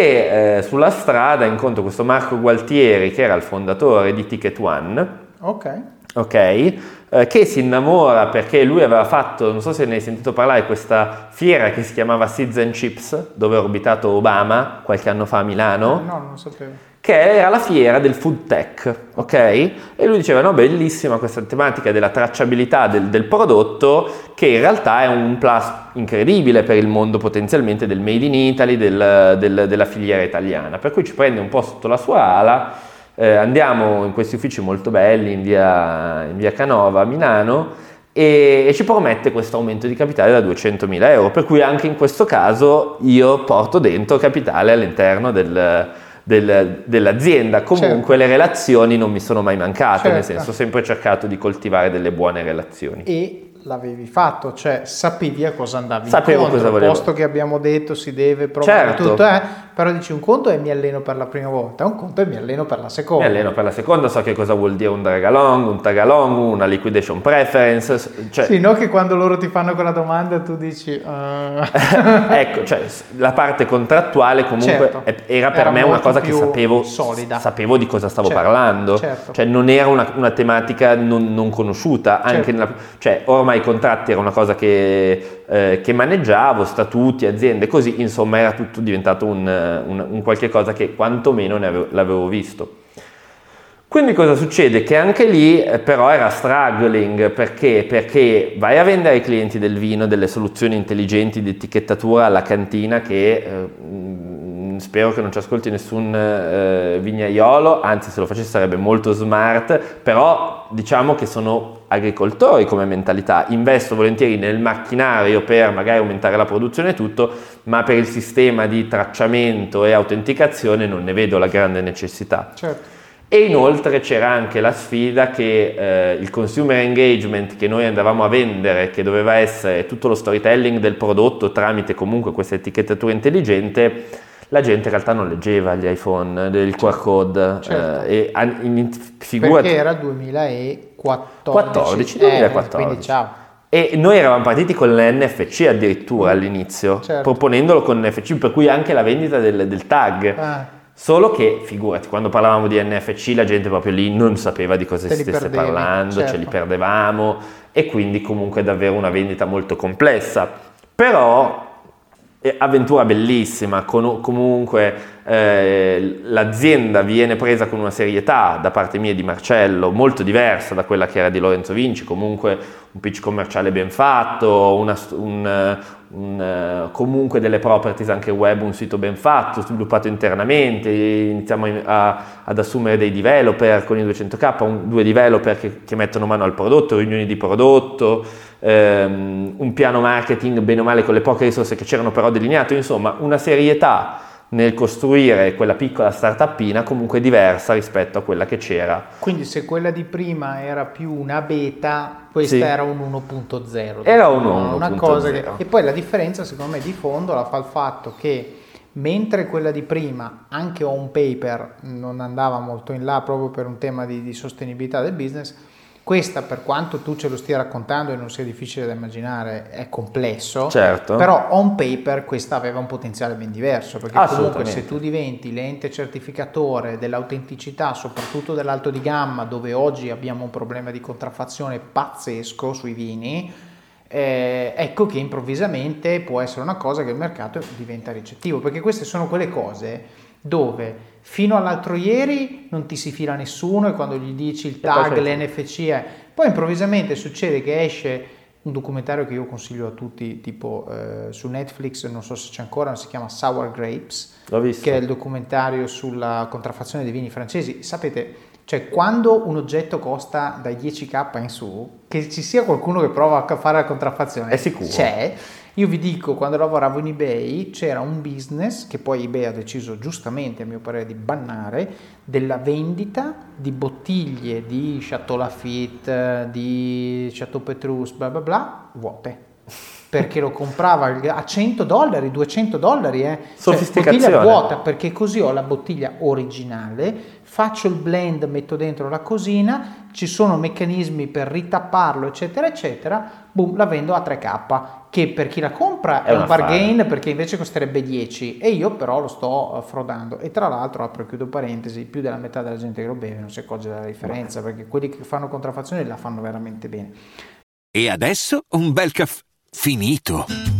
eh, sulla strada incontro questo Marco Gualtieri che era il fondatore di Ticket One. Ok. Ok eh, che si innamora perché lui aveva fatto, non so se ne hai sentito parlare, questa fiera che si chiamava Seeds and Chips, dove ha orbitato Obama qualche anno fa a Milano. No, non sapevo. Che era la fiera del food tech, ok? E lui diceva: No, bellissima questa tematica della tracciabilità del, del prodotto, che in realtà è un plus incredibile per il mondo potenzialmente del made in Italy, del, del, della filiera italiana. Per cui ci prende un po' sotto la sua ala eh, andiamo in questi uffici molto belli in via, in via Canova a Milano e, e, ci promette questo aumento di capitale da 200.000 euro, per cui anche in questo caso io porto dentro capitale all'interno del, del, dell'azienda. Comunque certo. le relazioni non mi sono mai mancate, certo. nel senso ho sempre cercato di coltivare delle buone relazioni. E l'avevi fatto, cioè sapevi a cosa andavi Sapevo incontro, cosa volevo. posto che abbiamo detto si deve provare certo. tutto, eh? però dici un conto e mi alleno per la prima volta, un conto e mi alleno per la seconda. Mi alleno per la seconda, so che cosa vuol dire un drag along, un tag along, una liquidation preference. Cioè... Sì, no che quando loro ti fanno quella domanda tu dici... Uh... ecco, cioè la parte contrattuale comunque certo. era per era me una cosa che sapevo, solida. sapevo di cosa stavo certo. parlando, certo. cioè non era una, una tematica non, non conosciuta, anche certo. nella, cioè ormai i contratti era una cosa che, eh, che, maneggiavo, statuti, aziende, così, insomma era tutto diventato un, un, un qualche cosa che quantomeno avevo, l'avevo visto. Quindi cosa succede? Che anche lì eh, però era struggling perché? Perché vai a vendere ai clienti del vino delle soluzioni intelligenti di etichettatura alla cantina che eh, spero che non ci ascolti nessun eh, vignaiolo, anzi se lo facesse sarebbe molto smart, però diciamo che sono agricoltori come mentalità, investo volentieri nel macchinario per magari aumentare la produzione e tutto, ma per il sistema di tracciamento e autenticazione non ne vedo la grande necessità. Certo. E inoltre c'era anche la sfida che eh, il consumer engagement che noi andavamo a vendere, che doveva essere tutto lo storytelling del prodotto tramite comunque questa etichettatura intelligente, la gente in realtà non leggeva gli iPhone, il QR code. Certo. Eh, e in, figura... Perché era 2014. 14, 2014. Eh, quindi ciao. E noi eravamo partiti con l'NFC addirittura all'inizio, certo. proponendolo con NFC, per cui anche la vendita del, del tag. Ah. Solo che, figurati, quando parlavamo di NFC la gente proprio lì non sapeva di cosa si stesse perdevi, parlando, certo. ce li perdevamo e quindi comunque è davvero una vendita molto complessa. Però avventura bellissima, con, comunque eh, l'azienda viene presa con una serietà da parte mia e di Marcello molto diversa da quella che era di Lorenzo Vinci, comunque un pitch commerciale ben fatto, una, un, un, comunque delle properties anche web, un sito ben fatto, sviluppato internamente, iniziamo a, ad assumere dei developer con i 200k, un, due developer che, che mettono mano al prodotto, riunioni di prodotto, ehm, un piano marketing bene o male con le poche risorse che c'erano però delineato, insomma una serietà nel costruire quella piccola startupina comunque diversa rispetto a quella che c'era. Quindi se quella di prima era più una beta, questa sì. era un 1.0. Era un 1.0. Una cosa che... E poi la differenza secondo me di fondo la fa il fatto che mentre quella di prima, anche on paper, non andava molto in là proprio per un tema di, di sostenibilità del business, questa, per quanto tu ce lo stia raccontando e non sia difficile da immaginare, è complesso, certo. però on paper questa aveva un potenziale ben diverso, perché comunque se tu diventi l'ente certificatore dell'autenticità, soprattutto dell'alto di gamma, dove oggi abbiamo un problema di contraffazione pazzesco sui vini, eh, ecco che improvvisamente può essere una cosa che il mercato diventa ricettivo, perché queste sono quelle cose dove fino all'altro ieri non ti si fila nessuno e quando gli dici il tag, l'NFC è... Poi improvvisamente succede che esce un documentario che io consiglio a tutti, tipo eh, su Netflix, non so se c'è ancora, si chiama Sour Grapes, che è il documentario sulla contraffazione dei vini francesi. Sapete, cioè quando un oggetto costa dai 10k in su, che ci sia qualcuno che prova a fare la contraffazione, è sicuro. C'è io vi dico, quando lavoravo in eBay c'era un business che poi eBay ha deciso giustamente, a mio parere, di bannare, della vendita di bottiglie di Chateau Lafitte, di Chateau Petrus, bla bla bla, vuote. Perché lo comprava a 100 dollari, 200 dollari, eh. Cioè, bottiglia vuota, perché così ho la bottiglia originale, faccio il blend, metto dentro la cosina, ci sono meccanismi per ritapparlo, eccetera, eccetera, boom, la vendo a 3K, che per chi la compra è, è un bargain affare. perché invece costerebbe 10 e io però lo sto eh, frodando e tra l'altro apro e chiudo parentesi, più della metà della gente che lo beve non si accorge della differenza perché quelli che fanno contraffazione la fanno veramente bene. E adesso un bel caffè finito.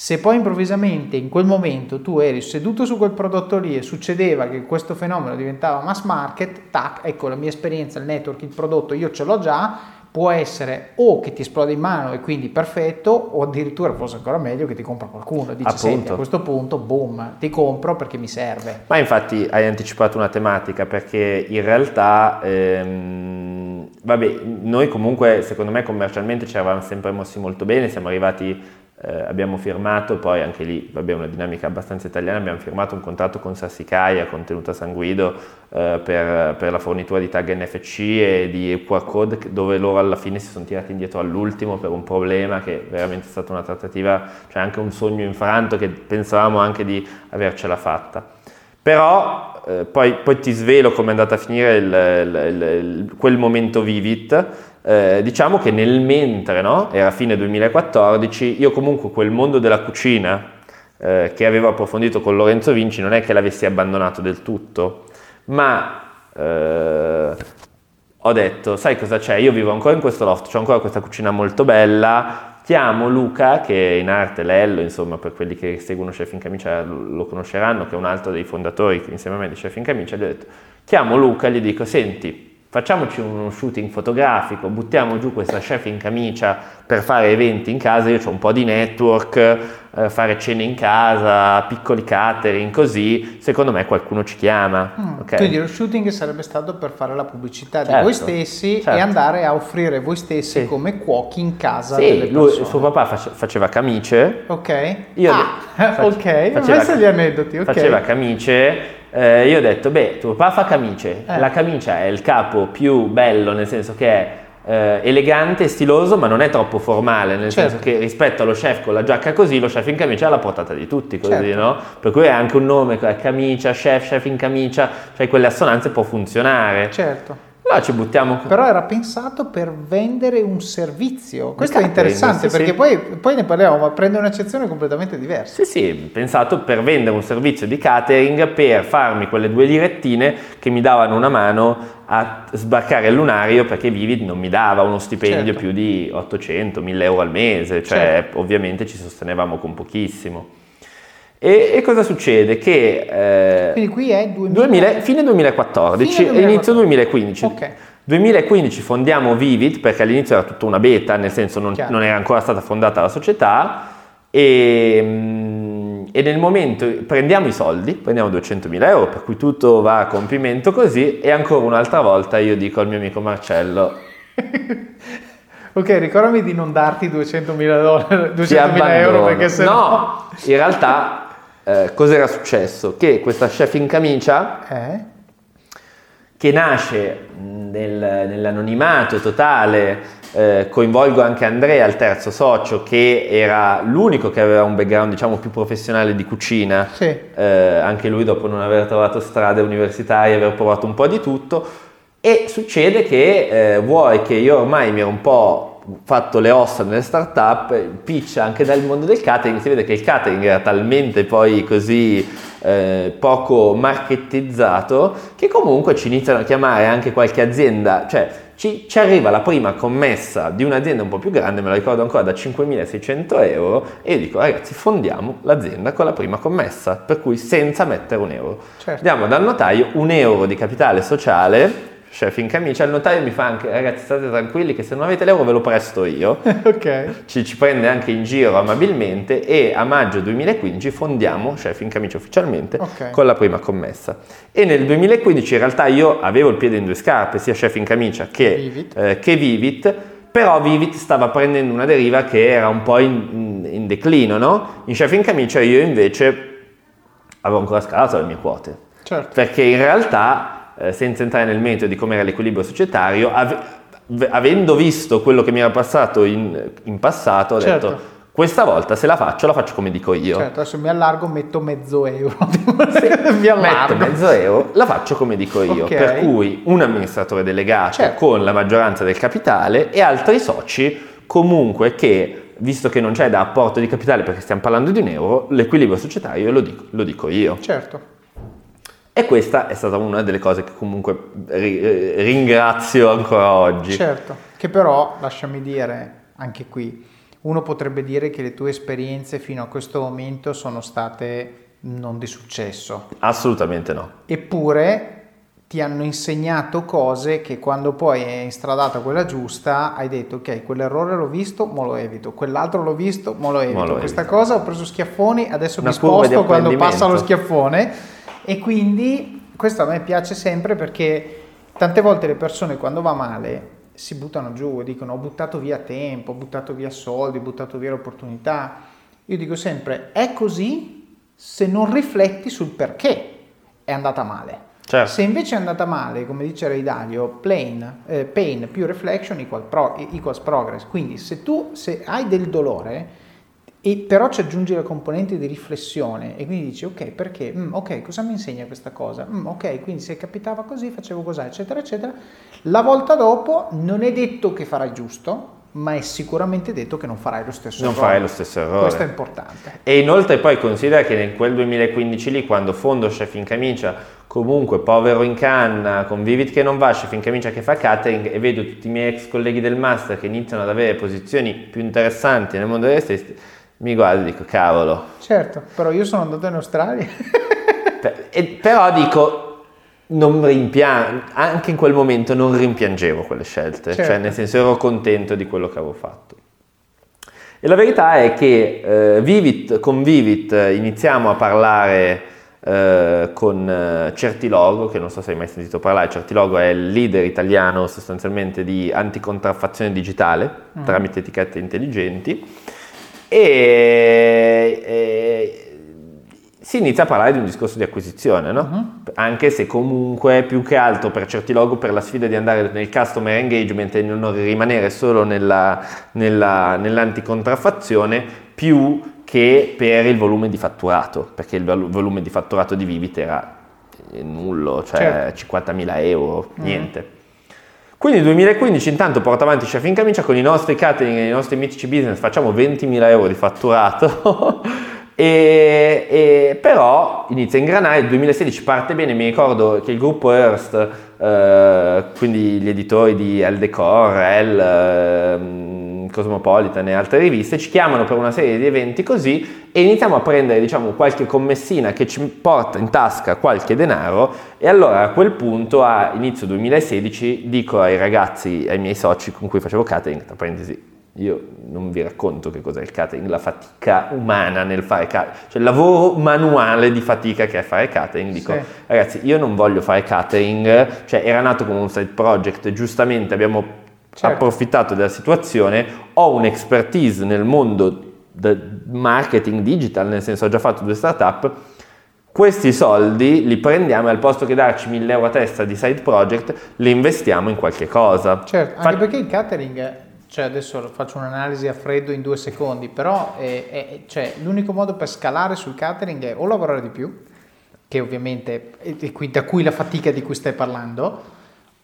se poi improvvisamente in quel momento tu eri seduto su quel prodotto lì e succedeva che questo fenomeno diventava mass market, tac, ecco la mia esperienza, il network, il prodotto, io ce l'ho già, può essere o che ti esplode in mano e quindi perfetto, o addirittura forse ancora meglio che ti compra qualcuno. Dici, senti, a questo punto, boom, ti compro perché mi serve. Ma infatti hai anticipato una tematica perché in realtà, ehm, vabbè, noi comunque secondo me commercialmente ci eravamo sempre mossi molto bene, siamo arrivati eh, abbiamo firmato, poi anche lì, vabbè, una dinamica abbastanza italiana, abbiamo firmato un contratto con Sassicaia, contenuto a San Guido, eh, per, per, la fornitura di tag NFC e di QR code, dove loro alla fine si sono tirati indietro all'ultimo per un problema che veramente è stata una trattativa, cioè anche un sogno infranto che pensavamo anche di avercela fatta. Però eh, poi, poi, ti svelo come è andata a finire il, il, il, quel momento Vivit, eh, diciamo che nel mentre, no? era fine 2014, io comunque quel mondo della cucina eh, che avevo approfondito con Lorenzo Vinci non è che l'avessi abbandonato del tutto, ma eh, ho detto, sai cosa c'è? Io vivo ancora in questo loft, ho ancora questa cucina molto bella, chiamo Luca, che in arte Lello, insomma per quelli che seguono Chef in Camicia lo conosceranno, che è un altro dei fondatori insieme a me di Chef in Camicia, gli ho detto, chiamo Luca gli dico, senti, facciamoci uno shooting fotografico, buttiamo giù questa chef in camicia per fare eventi in casa, io ho un po' di network, eh, fare cene in casa, piccoli catering, così, secondo me qualcuno ci chiama. Mm, okay? Quindi lo shooting sarebbe stato per fare la pubblicità certo, di voi stessi certo. e andare a offrire voi stessi sì. come cuochi in casa. Sì, lui, suo papà face, faceva camicie. Ok. Io ah, face, ok, faceva, gli aneddoti. Okay. Faceva camicie eh, io ho detto, beh, tuo papà fa camicie, eh. la camicia è il capo più bello, nel senso che è eh, elegante stiloso, ma non è troppo formale, nel certo. senso che rispetto allo chef con la giacca così, lo chef in camicia è alla portata di tutti, così, certo. no? Per cui è anche un nome, camicia, chef, chef in camicia, cioè quelle assonanze può funzionare. Certo. Allora ci buttiamo. Però era pensato per vendere un servizio. Questo è interessante sì, perché sì. Poi, poi, ne parliamo, ma prende un'accezione completamente diversa. Sì, sì, pensato per vendere un servizio di catering per farmi quelle due lirettine che mi davano una mano a sbarcare il lunario perché Vivid non mi dava uno stipendio certo. più di 800, 1000 euro al mese, cioè certo. ovviamente ci sostenevamo con pochissimo. E, e, cosa succede? Che eh, Quindi qui è 2000... 2000, fine 2014 fine 2014. e inizio 2015. Ok. 2015 fondiamo Vivid perché all'inizio era tutta una beta, nel senso non, non era ancora stata fondata la società e, mm, e, nel momento prendiamo i soldi, prendiamo 200.000 euro per cui tutto va a compimento così e ancora un'altra volta io dico al mio amico Marcello Ok, ricordami di non darti 200.000, dollari, 200.000 euro perché se no... No, in realtà eh, cos'era successo? Che questa chef in camicia, eh? che nasce nel, nell'anonimato totale, eh, coinvolgo anche Andrea, il terzo socio, che era l'unico che aveva un background diciamo più professionale di cucina, sì. Eh, anche lui dopo non aver trovato strade universitarie, aver provato un po' di tutto, e succede che eh, vuoi che io ormai mi ero un po' fatto le ossa nelle start-up, pitch anche dal mondo del catering, si vede che il catering era talmente poi così eh, poco markettizzato che comunque ci iniziano a chiamare anche qualche azienda, cioè ci, ci, arriva la prima commessa di un'azienda un po' più grande, me lo ricordo ancora, da 5.600 euro e io dico ragazzi fondiamo l'azienda con la prima commessa, per cui senza mettere un euro. Certo. Diamo dal notaio un euro di capitale sociale chef in camicia, il notaio mi fa anche, ragazzi state tranquilli che se non avete l'euro ve lo presto io, ok. ci, ci, prende anche in giro amabilmente e a maggio 2015 fondiamo chef in camicia ufficialmente okay. con la prima commessa. E nel 2015 in realtà io avevo il piede in due scarpe, sia chef in camicia che Vivit, eh, che Vivit però Vivit stava prendendo una deriva che era un po' in, in, in declino, no? In chef in camicia io invece avevo ancora scalato le mie quote. Certo. Perché in realtà eh, senza entrare nel merito di come era l'equilibrio societario, ave- avendo visto quello che mi era passato in, in passato, ho certo. detto questa volta se la faccio la faccio come dico io. Certo, adesso mi allargo, metto mezzo euro. mi allargo. Metto mezzo euro, la faccio come dico io. Okay. Per cui un amministratore delegato certo. con la maggioranza del capitale e altri soci comunque che, visto che non c'è da apporto di capitale perché stiamo parlando di un euro, l'equilibrio societario lo dico, lo dico io. Certo. E questa è stata una delle cose che comunque eh, ringrazio ancora oggi. Certo, che però, lasciami dire, anche qui, uno potrebbe dire che le tue esperienze fino a questo momento sono state non di successo. Assolutamente no. Eppure ti hanno insegnato cose che quando poi è instradata quella giusta hai detto ok quell'errore l'ho visto mo lo evito quell'altro l'ho visto mo lo evito mo lo questa evito. cosa ho preso schiaffoni adesso Una mi sposto quando passa lo schiaffone e quindi questo a me piace sempre perché tante volte le persone quando va male si buttano giù e dicono ho buttato via tempo, ho buttato via soldi, ho buttato via l'opportunità. Io dico sempre è così se non rifletti sul perché è andata male. Certo. Se invece è andata male, come dice Ray Dalio, plain, eh, pain più reflection equal pro, equals progress. Quindi se tu se hai del dolore, e però ci aggiungi la componente di riflessione e quindi dici ok perché, mm, ok cosa mi insegna questa cosa, mm, ok quindi se capitava così facevo così eccetera eccetera, la volta dopo non è detto che farai giusto ma è sicuramente detto che non farai lo stesso non errore. farai lo stesso errore. Questo è importante. E inoltre poi considera che in quel 2015 lì, quando fondo Chef in camicia, comunque povero in canna, con Vivid che non va, Chef in camicia che fa catering, e vedo tutti i miei ex colleghi del master che iniziano ad avere posizioni più interessanti nel mondo delle stesse, mi guardo e dico cavolo. Certo, però io sono andato in Australia. e, però dico, non rimpiango, anche in quel momento non rimpiangevo quelle scelte, cioè, certo. cioè nel senso ero contento di quello che avevo fatto. E la verità è che eh, Vivit, con Vivit iniziamo a parlare eh, con eh, Certilogo, che non so se hai mai sentito parlare, Certilogo è il leader italiano sostanzialmente di anticontraffazione digitale mm. tramite etichette intelligenti e, e si inizia a parlare di un discorso di acquisizione, no? uh-huh. Anche se comunque più che altro per certi logo per la sfida di andare nel customer engagement e non rimanere solo nella, nella, nell'anticontraffazione, più che per il volume di fatturato, perché il volume di fatturato di Vivit era nullo, cioè certo. 50.000 euro, uh-huh. Quindi nel 2015 intanto porta avanti Chef in Camicia con i nostri catering e i nostri mitici business, facciamo 20.000 euro di fatturato. E, e, però inizia a ingranare, il 2016 parte bene, mi ricordo che il gruppo Hearst, eh, quindi gli editori di El Decor, El, eh, Cosmopolitan e altre riviste, ci chiamano per una serie di eventi così e iniziamo a prendere diciamo qualche commessina che ci porta in tasca qualche denaro e allora a quel punto a inizio 2016 dico ai ragazzi, ai miei soci con cui facevo catering, tra parentesi io non vi racconto che cos'è il catering, la fatica umana nel fare catering, cioè il lavoro manuale di fatica che è fare catering. Dico, sì. ragazzi, io non voglio fare catering, cioè era nato come un side project, giustamente abbiamo certo. approfittato della situazione, ho un'expertise nel mondo del marketing digital, nel senso ho già fatto due startup, questi soldi li prendiamo e al posto che darci 1000 euro a testa di side project, li investiamo in qualche cosa. Certo, anche Fa- perché il catering cioè adesso faccio un'analisi a freddo in due secondi, però è, è, cioè, l'unico modo per scalare sul catering è o lavorare di più, che ovviamente è da cui la fatica di cui stai parlando,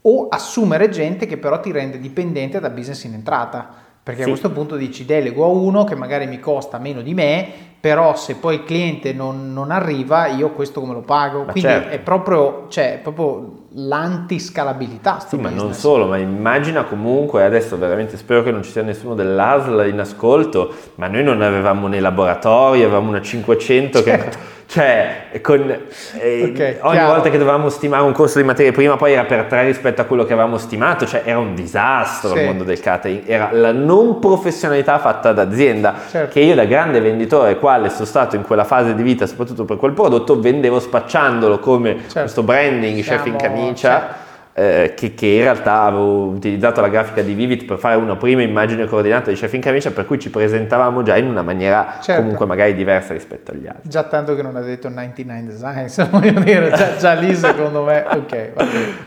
o assumere gente che però ti rende dipendente da business in entrata. Perché sì. a questo punto dici delego a uno che magari mi costa meno di me, però se poi il cliente non, non arriva, io questo come lo pago? Ma Quindi certo. è, proprio, cioè, è proprio l'antiscalabilità. Sì, ma non solo, ma immagina comunque, adesso veramente spero che non ci sia nessuno dell'ASL in ascolto, ma noi non avevamo nei laboratori, avevamo una 500 certo. che cioè, con, eh, okay, ogni chiaro. volta che dovevamo stimare un costo di materia prima, poi era per tre rispetto a quello che avevamo stimato, cioè era un disastro sì. il mondo del catering, era la non professionalità fatta d'azienda, certo. che io da grande venditore, quale sono stato in quella fase di vita, soprattutto per quel prodotto, vendevo spacciandolo come certo. questo branding, Siamo, chef in camicia. Certo eh, che, che, in realtà avevo utilizzato la grafica di Vivid per fare una prima immagine coordinata di Chef in Camicia per cui ci presentavamo già in una maniera certo. comunque magari diversa rispetto agli altri. Già tanto che non ha detto 99 Designs, voglio dire, già, già lì secondo me, ok.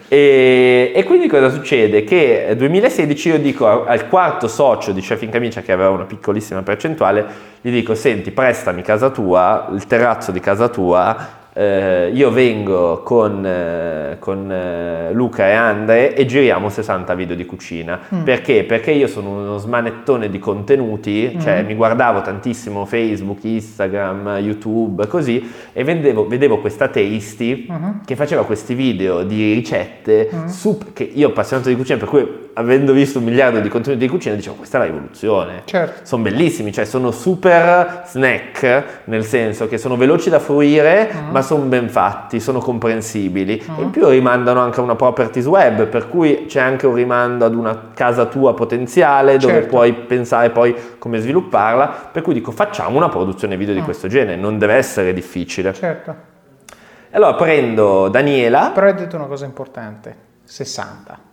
E, e, quindi cosa succede? Che nel 2016 io dico al quarto socio di Chef in Camicia che aveva una piccolissima percentuale, gli dico senti prestami casa tua, il terrazzo di casa tua eh, io vengo con, eh, con eh, Luca e Andre e giriamo 60 video di cucina. Mm. Perché? Perché io sono uno smanettone di contenuti, mm. cioè mi guardavo tantissimo Facebook, Instagram, YouTube, così, e vedevo, vedevo questa Tasty mm-hmm. che faceva questi video di ricette, mm. super, che io appassionato di cucina, per cui avendo visto un miliardo di contenuti di cucina, dicevo questa è la rivoluzione. Certo. Sono bellissimi, cioè sono super snack, nel senso che sono veloci da fruire, mm. ma sono ben fatti, sono comprensibili. Mm. In più rimandano anche a una properties web, per cui c'è anche un rimando ad una casa tua potenziale dove certo. puoi pensare poi come svilupparla. Per cui dico facciamo una produzione video di questo genere, non deve essere difficile. Certo. Allora prendo Daniela. Però hai detto una cosa importante, 60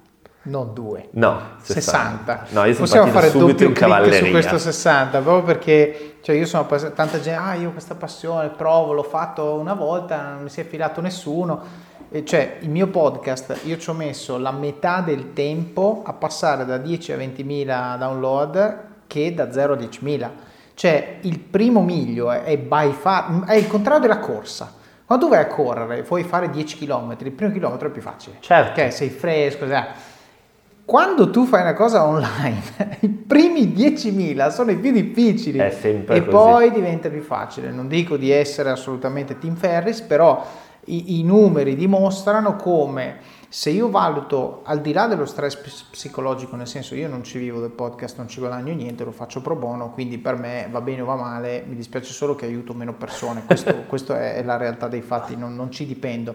non due, no, 60. 60. No, io Possiamo fare subito in cavalleria su questo 60, proprio perché cioè io sono tanta gente, ah io ho questa passione, provo, l'ho fatto una volta, non mi si è filato nessuno. E cioè il mio podcast, io ci ho messo la metà del tempo a passare da 10 a 20.000 download che da 0 a 10.000. Cioè il primo miglio è, è by far, è il contrario della corsa. Quando tu vai a correre, puoi fare 10 km, il primo chilometro è più facile. Certo. Ok, sei fresco, cioè, quando tu fai una cosa online, i primi 10.000 sono i più difficili È e così. poi diventa più facile. Non dico di essere assolutamente Tim Ferris, però i, i, numeri dimostrano come se io valuto al di là dello stress psicologico, nel senso io non ci vivo del podcast, non ci guadagno niente, lo faccio pro bono, quindi per me va bene o va male, mi dispiace solo che aiuto meno persone, questa è la realtà dei fatti, non, non ci dipendo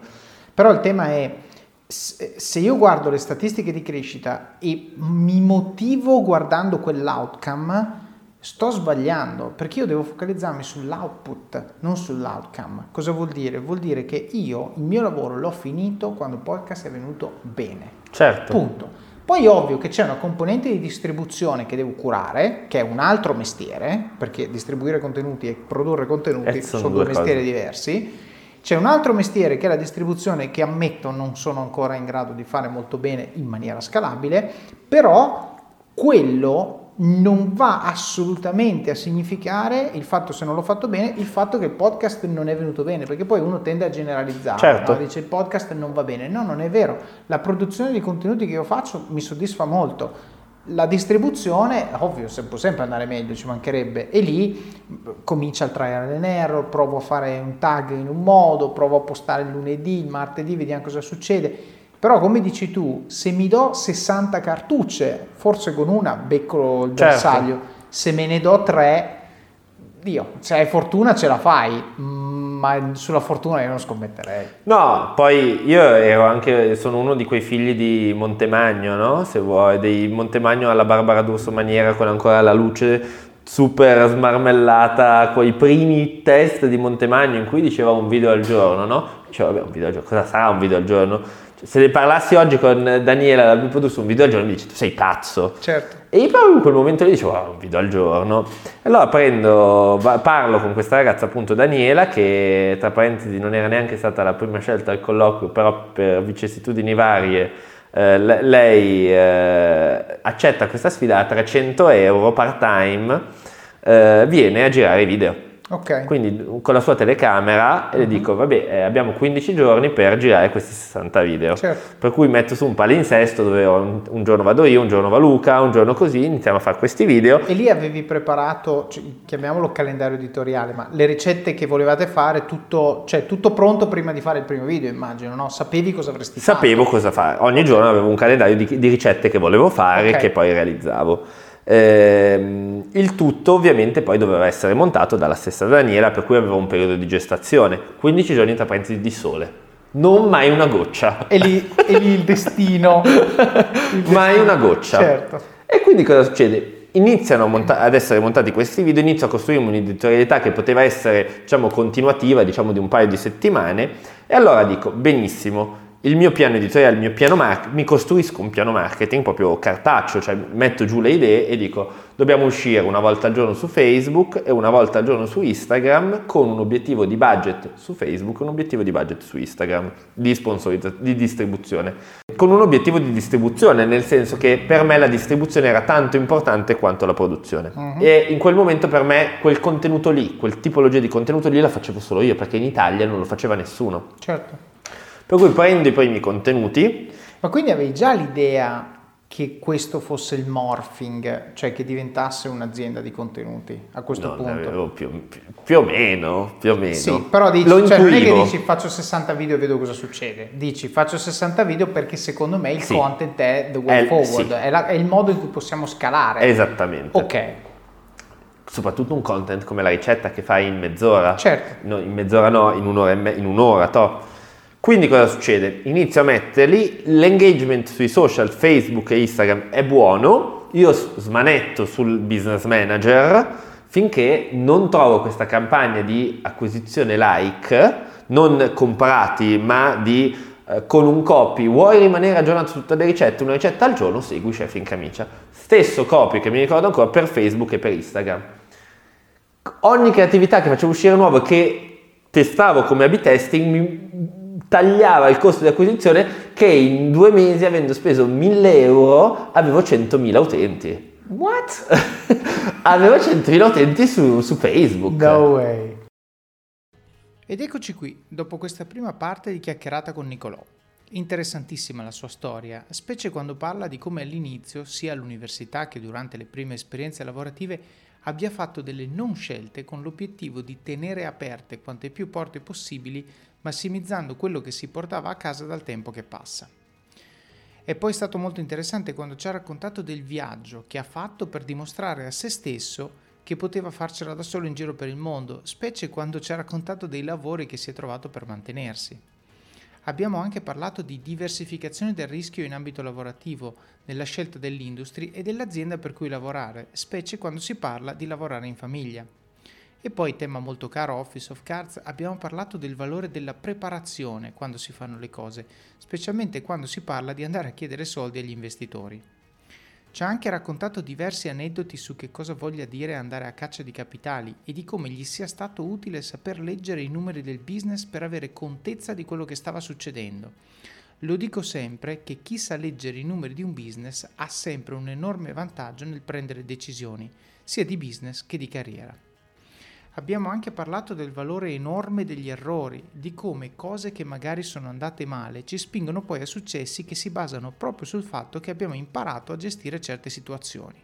Però il tema è se io guardo le statistiche di crescita e mi motivo guardando quell'outcome, sto sbagliando perché io devo focalizzarmi sull'output, non sull'outcome. Cosa vuol dire? Vuol dire che io il mio lavoro l'ho finito quando il podcast è venuto bene. Certo. Punto. Poi è ovvio che c'è una componente di distribuzione che devo curare, che è un altro mestiere, perché distribuire contenuti e produrre contenuti eh, sono, sono due, due mestieri diversi c'è un altro mestiere che è la distribuzione che ammetto non sono ancora in grado di fare molto bene in maniera scalabile, però quello non va assolutamente a significare il fatto, se non l'ho fatto bene, il fatto che il podcast non è venuto bene, perché poi uno tende a generalizzare, certo. no? dice il podcast non va bene. No, non è vero. La produzione di contenuti che io faccio mi soddisfa molto la distribuzione, ovvio, può sempre andare meglio, ci mancherebbe, e lì comincia il trial and error, provo a fare un tag in un modo, provo a postare il lunedì, il martedì, vediamo cosa succede. Però come dici tu, se mi do 60 cartucce, forse con una becco il certo. bersaglio, se me ne do 3, Dio, se hai fortuna ce la fai, ma sulla fortuna io non scommetterei. No, poi io ero anche, sono uno di quei figli di Montemagno, no? Se vuoi, dei Montemagno alla Barbara D'Urso maniera con ancora la luce super smarmellata, quei primi test di Montemagno in cui diceva un video al giorno, no? Diceva, vabbè, un video al giorno, cosa sarà un video al giorno? Cioè, se ne parlassi oggi con Daniela Bippo su un video al giorno mi dice tu sei pazzo. Certo. E io proprio in quel momento lì dicevo oh, un video al giorno. Allora prendo, parlo con questa ragazza appunto Daniela che tra parentesi non era neanche stata la prima scelta al colloquio però per vicissitudini varie eh, lei eh, accetta questa sfida a 300 euro part time, eh, viene a girare i video. Okay. Quindi con la sua telecamera e le uh-huh. dico, vabbè, eh, abbiamo 15 giorni per girare questi 60 video. Certo. Per cui metto su un palinsesto dove un, un, giorno vado io, un giorno va Luca, un giorno così, iniziamo a fare questi video. E lì avevi preparato, cioè, chiamiamolo calendario editoriale, ma le ricette che volevate fare, tutto, cioè, tutto pronto prima di fare il primo video, immagino, no? Sapevi cosa avresti fatto? Sapevo cosa fare. Ogni giorno avevo un calendario di, di ricette che volevo fare okay. che poi realizzavo. Eh, il tutto ovviamente poi doveva essere montato dalla stessa Daniela, per cui aveva un periodo di gestazione, 15 giorni tra parentesi di sole. Non mai una goccia. E lì, e lì il destino. Il destino. Mai una goccia. Certo. E quindi cosa succede? Iniziano monta- ad essere montati questi video, inizio a costruire un'editorialità che poteva essere, diciamo, continuativa, diciamo, di un paio di settimane. E allora dico, benissimo, il mio piano editoriale, il mio piano marketing, mi costruisco un piano marketing proprio cartaccio, cioè metto giù le idee e dico dobbiamo uscire una volta al giorno su Facebook e una volta al giorno su Instagram con un obiettivo di budget su Facebook e un obiettivo di budget su Instagram, di sponsorizzazione, di distribuzione. Con un obiettivo di distribuzione, nel senso che per me la distribuzione era tanto importante quanto la produzione. Uh-huh. E in quel momento per me quel contenuto lì, quel tipologia di contenuto lì la facevo solo io, perché in Italia non lo faceva nessuno. Certo. Per cui prendo i primi contenuti. Ma quindi avevi già l'idea che questo fosse il morphing, cioè che diventasse un'azienda di contenuti a questo non punto? Più, più, più, o meno, più o meno. Sì, però dici, Lo cioè, non è che dici faccio 60 video e vedo cosa succede, dici faccio 60 video perché secondo me il sì. content è the way è, forward, sì. è, la, è il modo in cui possiamo scalare. Esattamente. Ok soprattutto un content come la ricetta che fai in mezz'ora. Certo. No, in mezz'ora no, in un'ora, in un'ora to. Quindi cosa succede? Inizio a metterli, l'engagement sui social, Facebook e Instagram è buono, io smanetto sul business manager finché non trovo questa campagna di acquisizione like, non comprati ma di eh, con un copy, vuoi rimanere aggiornato su tutte le ricette, una ricetta al giorno, segui Chef in camicia. Stesso copy che mi ricordo ancora per Facebook e per Instagram. Ogni creatività che facevo uscire nuovo che testavo come A-B testing mi tagliava il costo di acquisizione che in due mesi, avendo speso 1000 euro, avevo 100.000 utenti. What? avevo 100.000 utenti su, su Facebook. No way. Ed eccoci qui, dopo questa prima parte di chiacchierata con Nicolò. Interessantissima la sua storia, specie quando parla di come all'inizio, sia all'università che durante le prime esperienze lavorative, abbia fatto delle non scelte con l'obiettivo di tenere aperte quante più porte possibili massimizzando quello che si portava a casa dal tempo che passa. È poi stato molto interessante quando ci ha raccontato del viaggio che ha fatto per dimostrare a se stesso che poteva farcela da solo in giro per il mondo, specie quando ci ha raccontato dei lavori che si è trovato per mantenersi. Abbiamo anche parlato di diversificazione del rischio in ambito lavorativo, nella scelta dell'industria e dell'azienda per cui lavorare, specie quando si parla di lavorare in famiglia. E poi, tema molto caro Office of Cards, abbiamo parlato del valore della preparazione quando si fanno le cose, specialmente quando si parla di andare a chiedere soldi agli investitori. Ci ha anche raccontato diversi aneddoti su che cosa voglia dire andare a caccia di capitali e di come gli sia stato utile saper leggere i numeri del business per avere contezza di quello che stava succedendo. Lo dico sempre che chi sa leggere i numeri di un business ha sempre un enorme vantaggio nel prendere decisioni, sia di business che di carriera. Abbiamo anche parlato del valore enorme degli errori, di come cose che magari sono andate male ci spingono poi a successi che si basano proprio sul fatto che abbiamo imparato a gestire certe situazioni.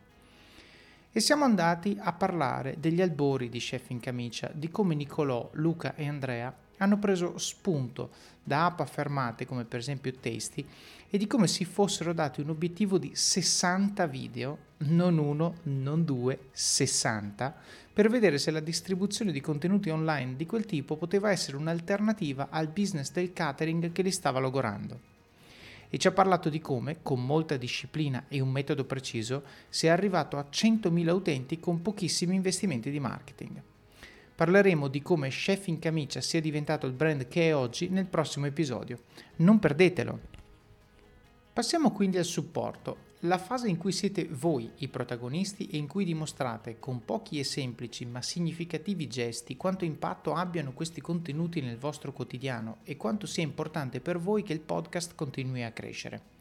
E siamo andati a parlare degli albori di Chef in Camicia, di come Nicolò, Luca e Andrea hanno preso spunto da app affermate come per esempio Tasty e di come si fossero dati un obiettivo di 60 video, non uno, non due, 60, per vedere se la distribuzione di contenuti online di quel tipo poteva essere un'alternativa al business del catering che li stava logorando. E ci ha parlato di come, con molta disciplina e un metodo preciso, si è arrivato a 100.000 utenti con pochissimi investimenti di marketing. Parleremo di come Chef in Camicia sia diventato il brand che è oggi nel prossimo episodio. Non perdetelo! Passiamo quindi al supporto, la fase in cui siete voi i protagonisti e in cui dimostrate con pochi e semplici ma significativi gesti quanto impatto abbiano questi contenuti nel vostro quotidiano e quanto sia importante per voi che il podcast continui a crescere.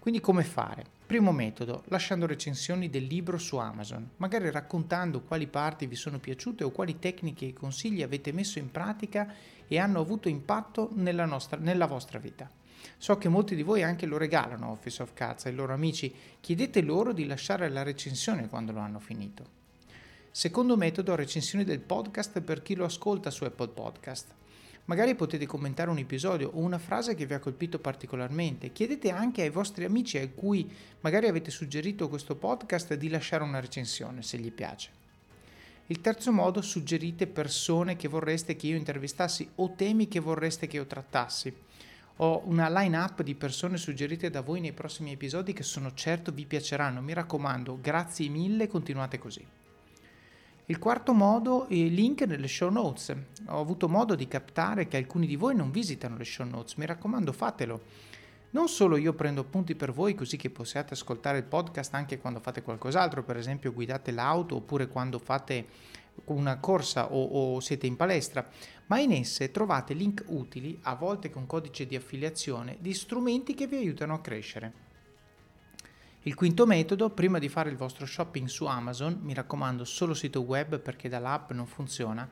Quindi come fare? Primo metodo, lasciando recensioni del libro su Amazon, magari raccontando quali parti vi sono piaciute o quali tecniche e consigli avete messo in pratica e hanno avuto impatto nella, nostra, nella vostra vita. So che molti di voi anche lo regalano Office of Cards ai loro amici, chiedete loro di lasciare la recensione quando lo hanno finito. Secondo metodo, recensioni del podcast per chi lo ascolta su Apple Podcast. Magari potete commentare un episodio o una frase che vi ha colpito particolarmente. Chiedete anche ai vostri amici a cui magari avete suggerito questo podcast di lasciare una recensione se gli piace. Il terzo modo, suggerite persone che vorreste che io intervistassi o temi che vorreste che io trattassi. Ho una line up di persone suggerite da voi nei prossimi episodi che sono certo vi piaceranno. Mi raccomando, grazie mille, continuate così. Il quarto modo il link nelle show notes. Ho avuto modo di captare che alcuni di voi non visitano le show notes, mi raccomando fatelo. Non solo io prendo appunti per voi così che possiate ascoltare il podcast anche quando fate qualcos'altro, per esempio guidate l'auto oppure quando fate una corsa o, o siete in palestra, ma in esse trovate link utili, a volte con codice di affiliazione, di strumenti che vi aiutano a crescere. Il quinto metodo, prima di fare il vostro shopping su Amazon, mi raccomando solo sito web perché dall'app non funziona,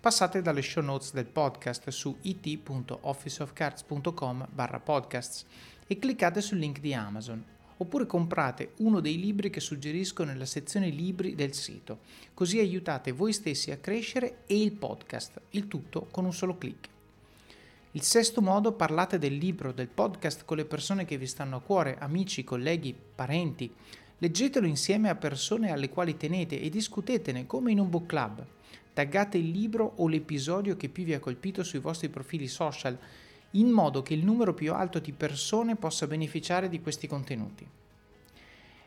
passate dalle show notes del podcast su it.officeofcards.com barra podcasts e cliccate sul link di Amazon oppure comprate uno dei libri che suggerisco nella sezione libri del sito, così aiutate voi stessi a crescere e il podcast, il tutto con un solo clic. Il sesto modo, parlate del libro, del podcast con le persone che vi stanno a cuore, amici, colleghi, parenti. Leggetelo insieme a persone alle quali tenete e discutetene come in un book club. Taggate il libro o l'episodio che più vi ha colpito sui vostri profili social, in modo che il numero più alto di persone possa beneficiare di questi contenuti.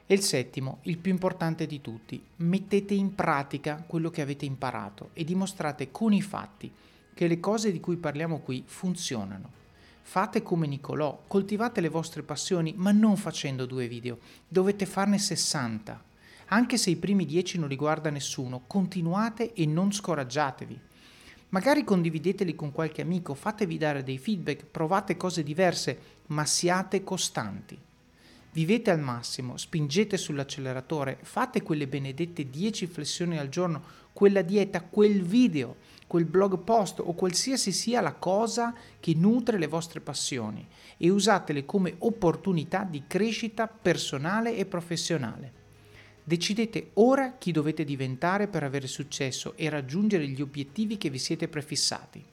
E il settimo, il più importante di tutti, mettete in pratica quello che avete imparato e dimostrate con i fatti che le cose di cui parliamo qui funzionano. Fate come Nicolò, coltivate le vostre passioni, ma non facendo due video, dovete farne 60. Anche se i primi 10 non li guarda nessuno, continuate e non scoraggiatevi. Magari condivideteli con qualche amico, fatevi dare dei feedback, provate cose diverse, ma siate costanti. Vivete al massimo, spingete sull'acceleratore, fate quelle benedette 10 flessioni al giorno, quella dieta, quel video quel blog post o qualsiasi sia la cosa che nutre le vostre passioni e usatele come opportunità di crescita personale e professionale. Decidete ora chi dovete diventare per avere successo e raggiungere gli obiettivi che vi siete prefissati.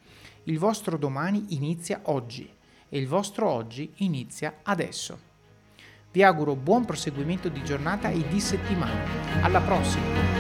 Il vostro domani inizia oggi e il vostro oggi inizia adesso. Vi auguro buon proseguimento di giornata e di settimana. Alla prossima!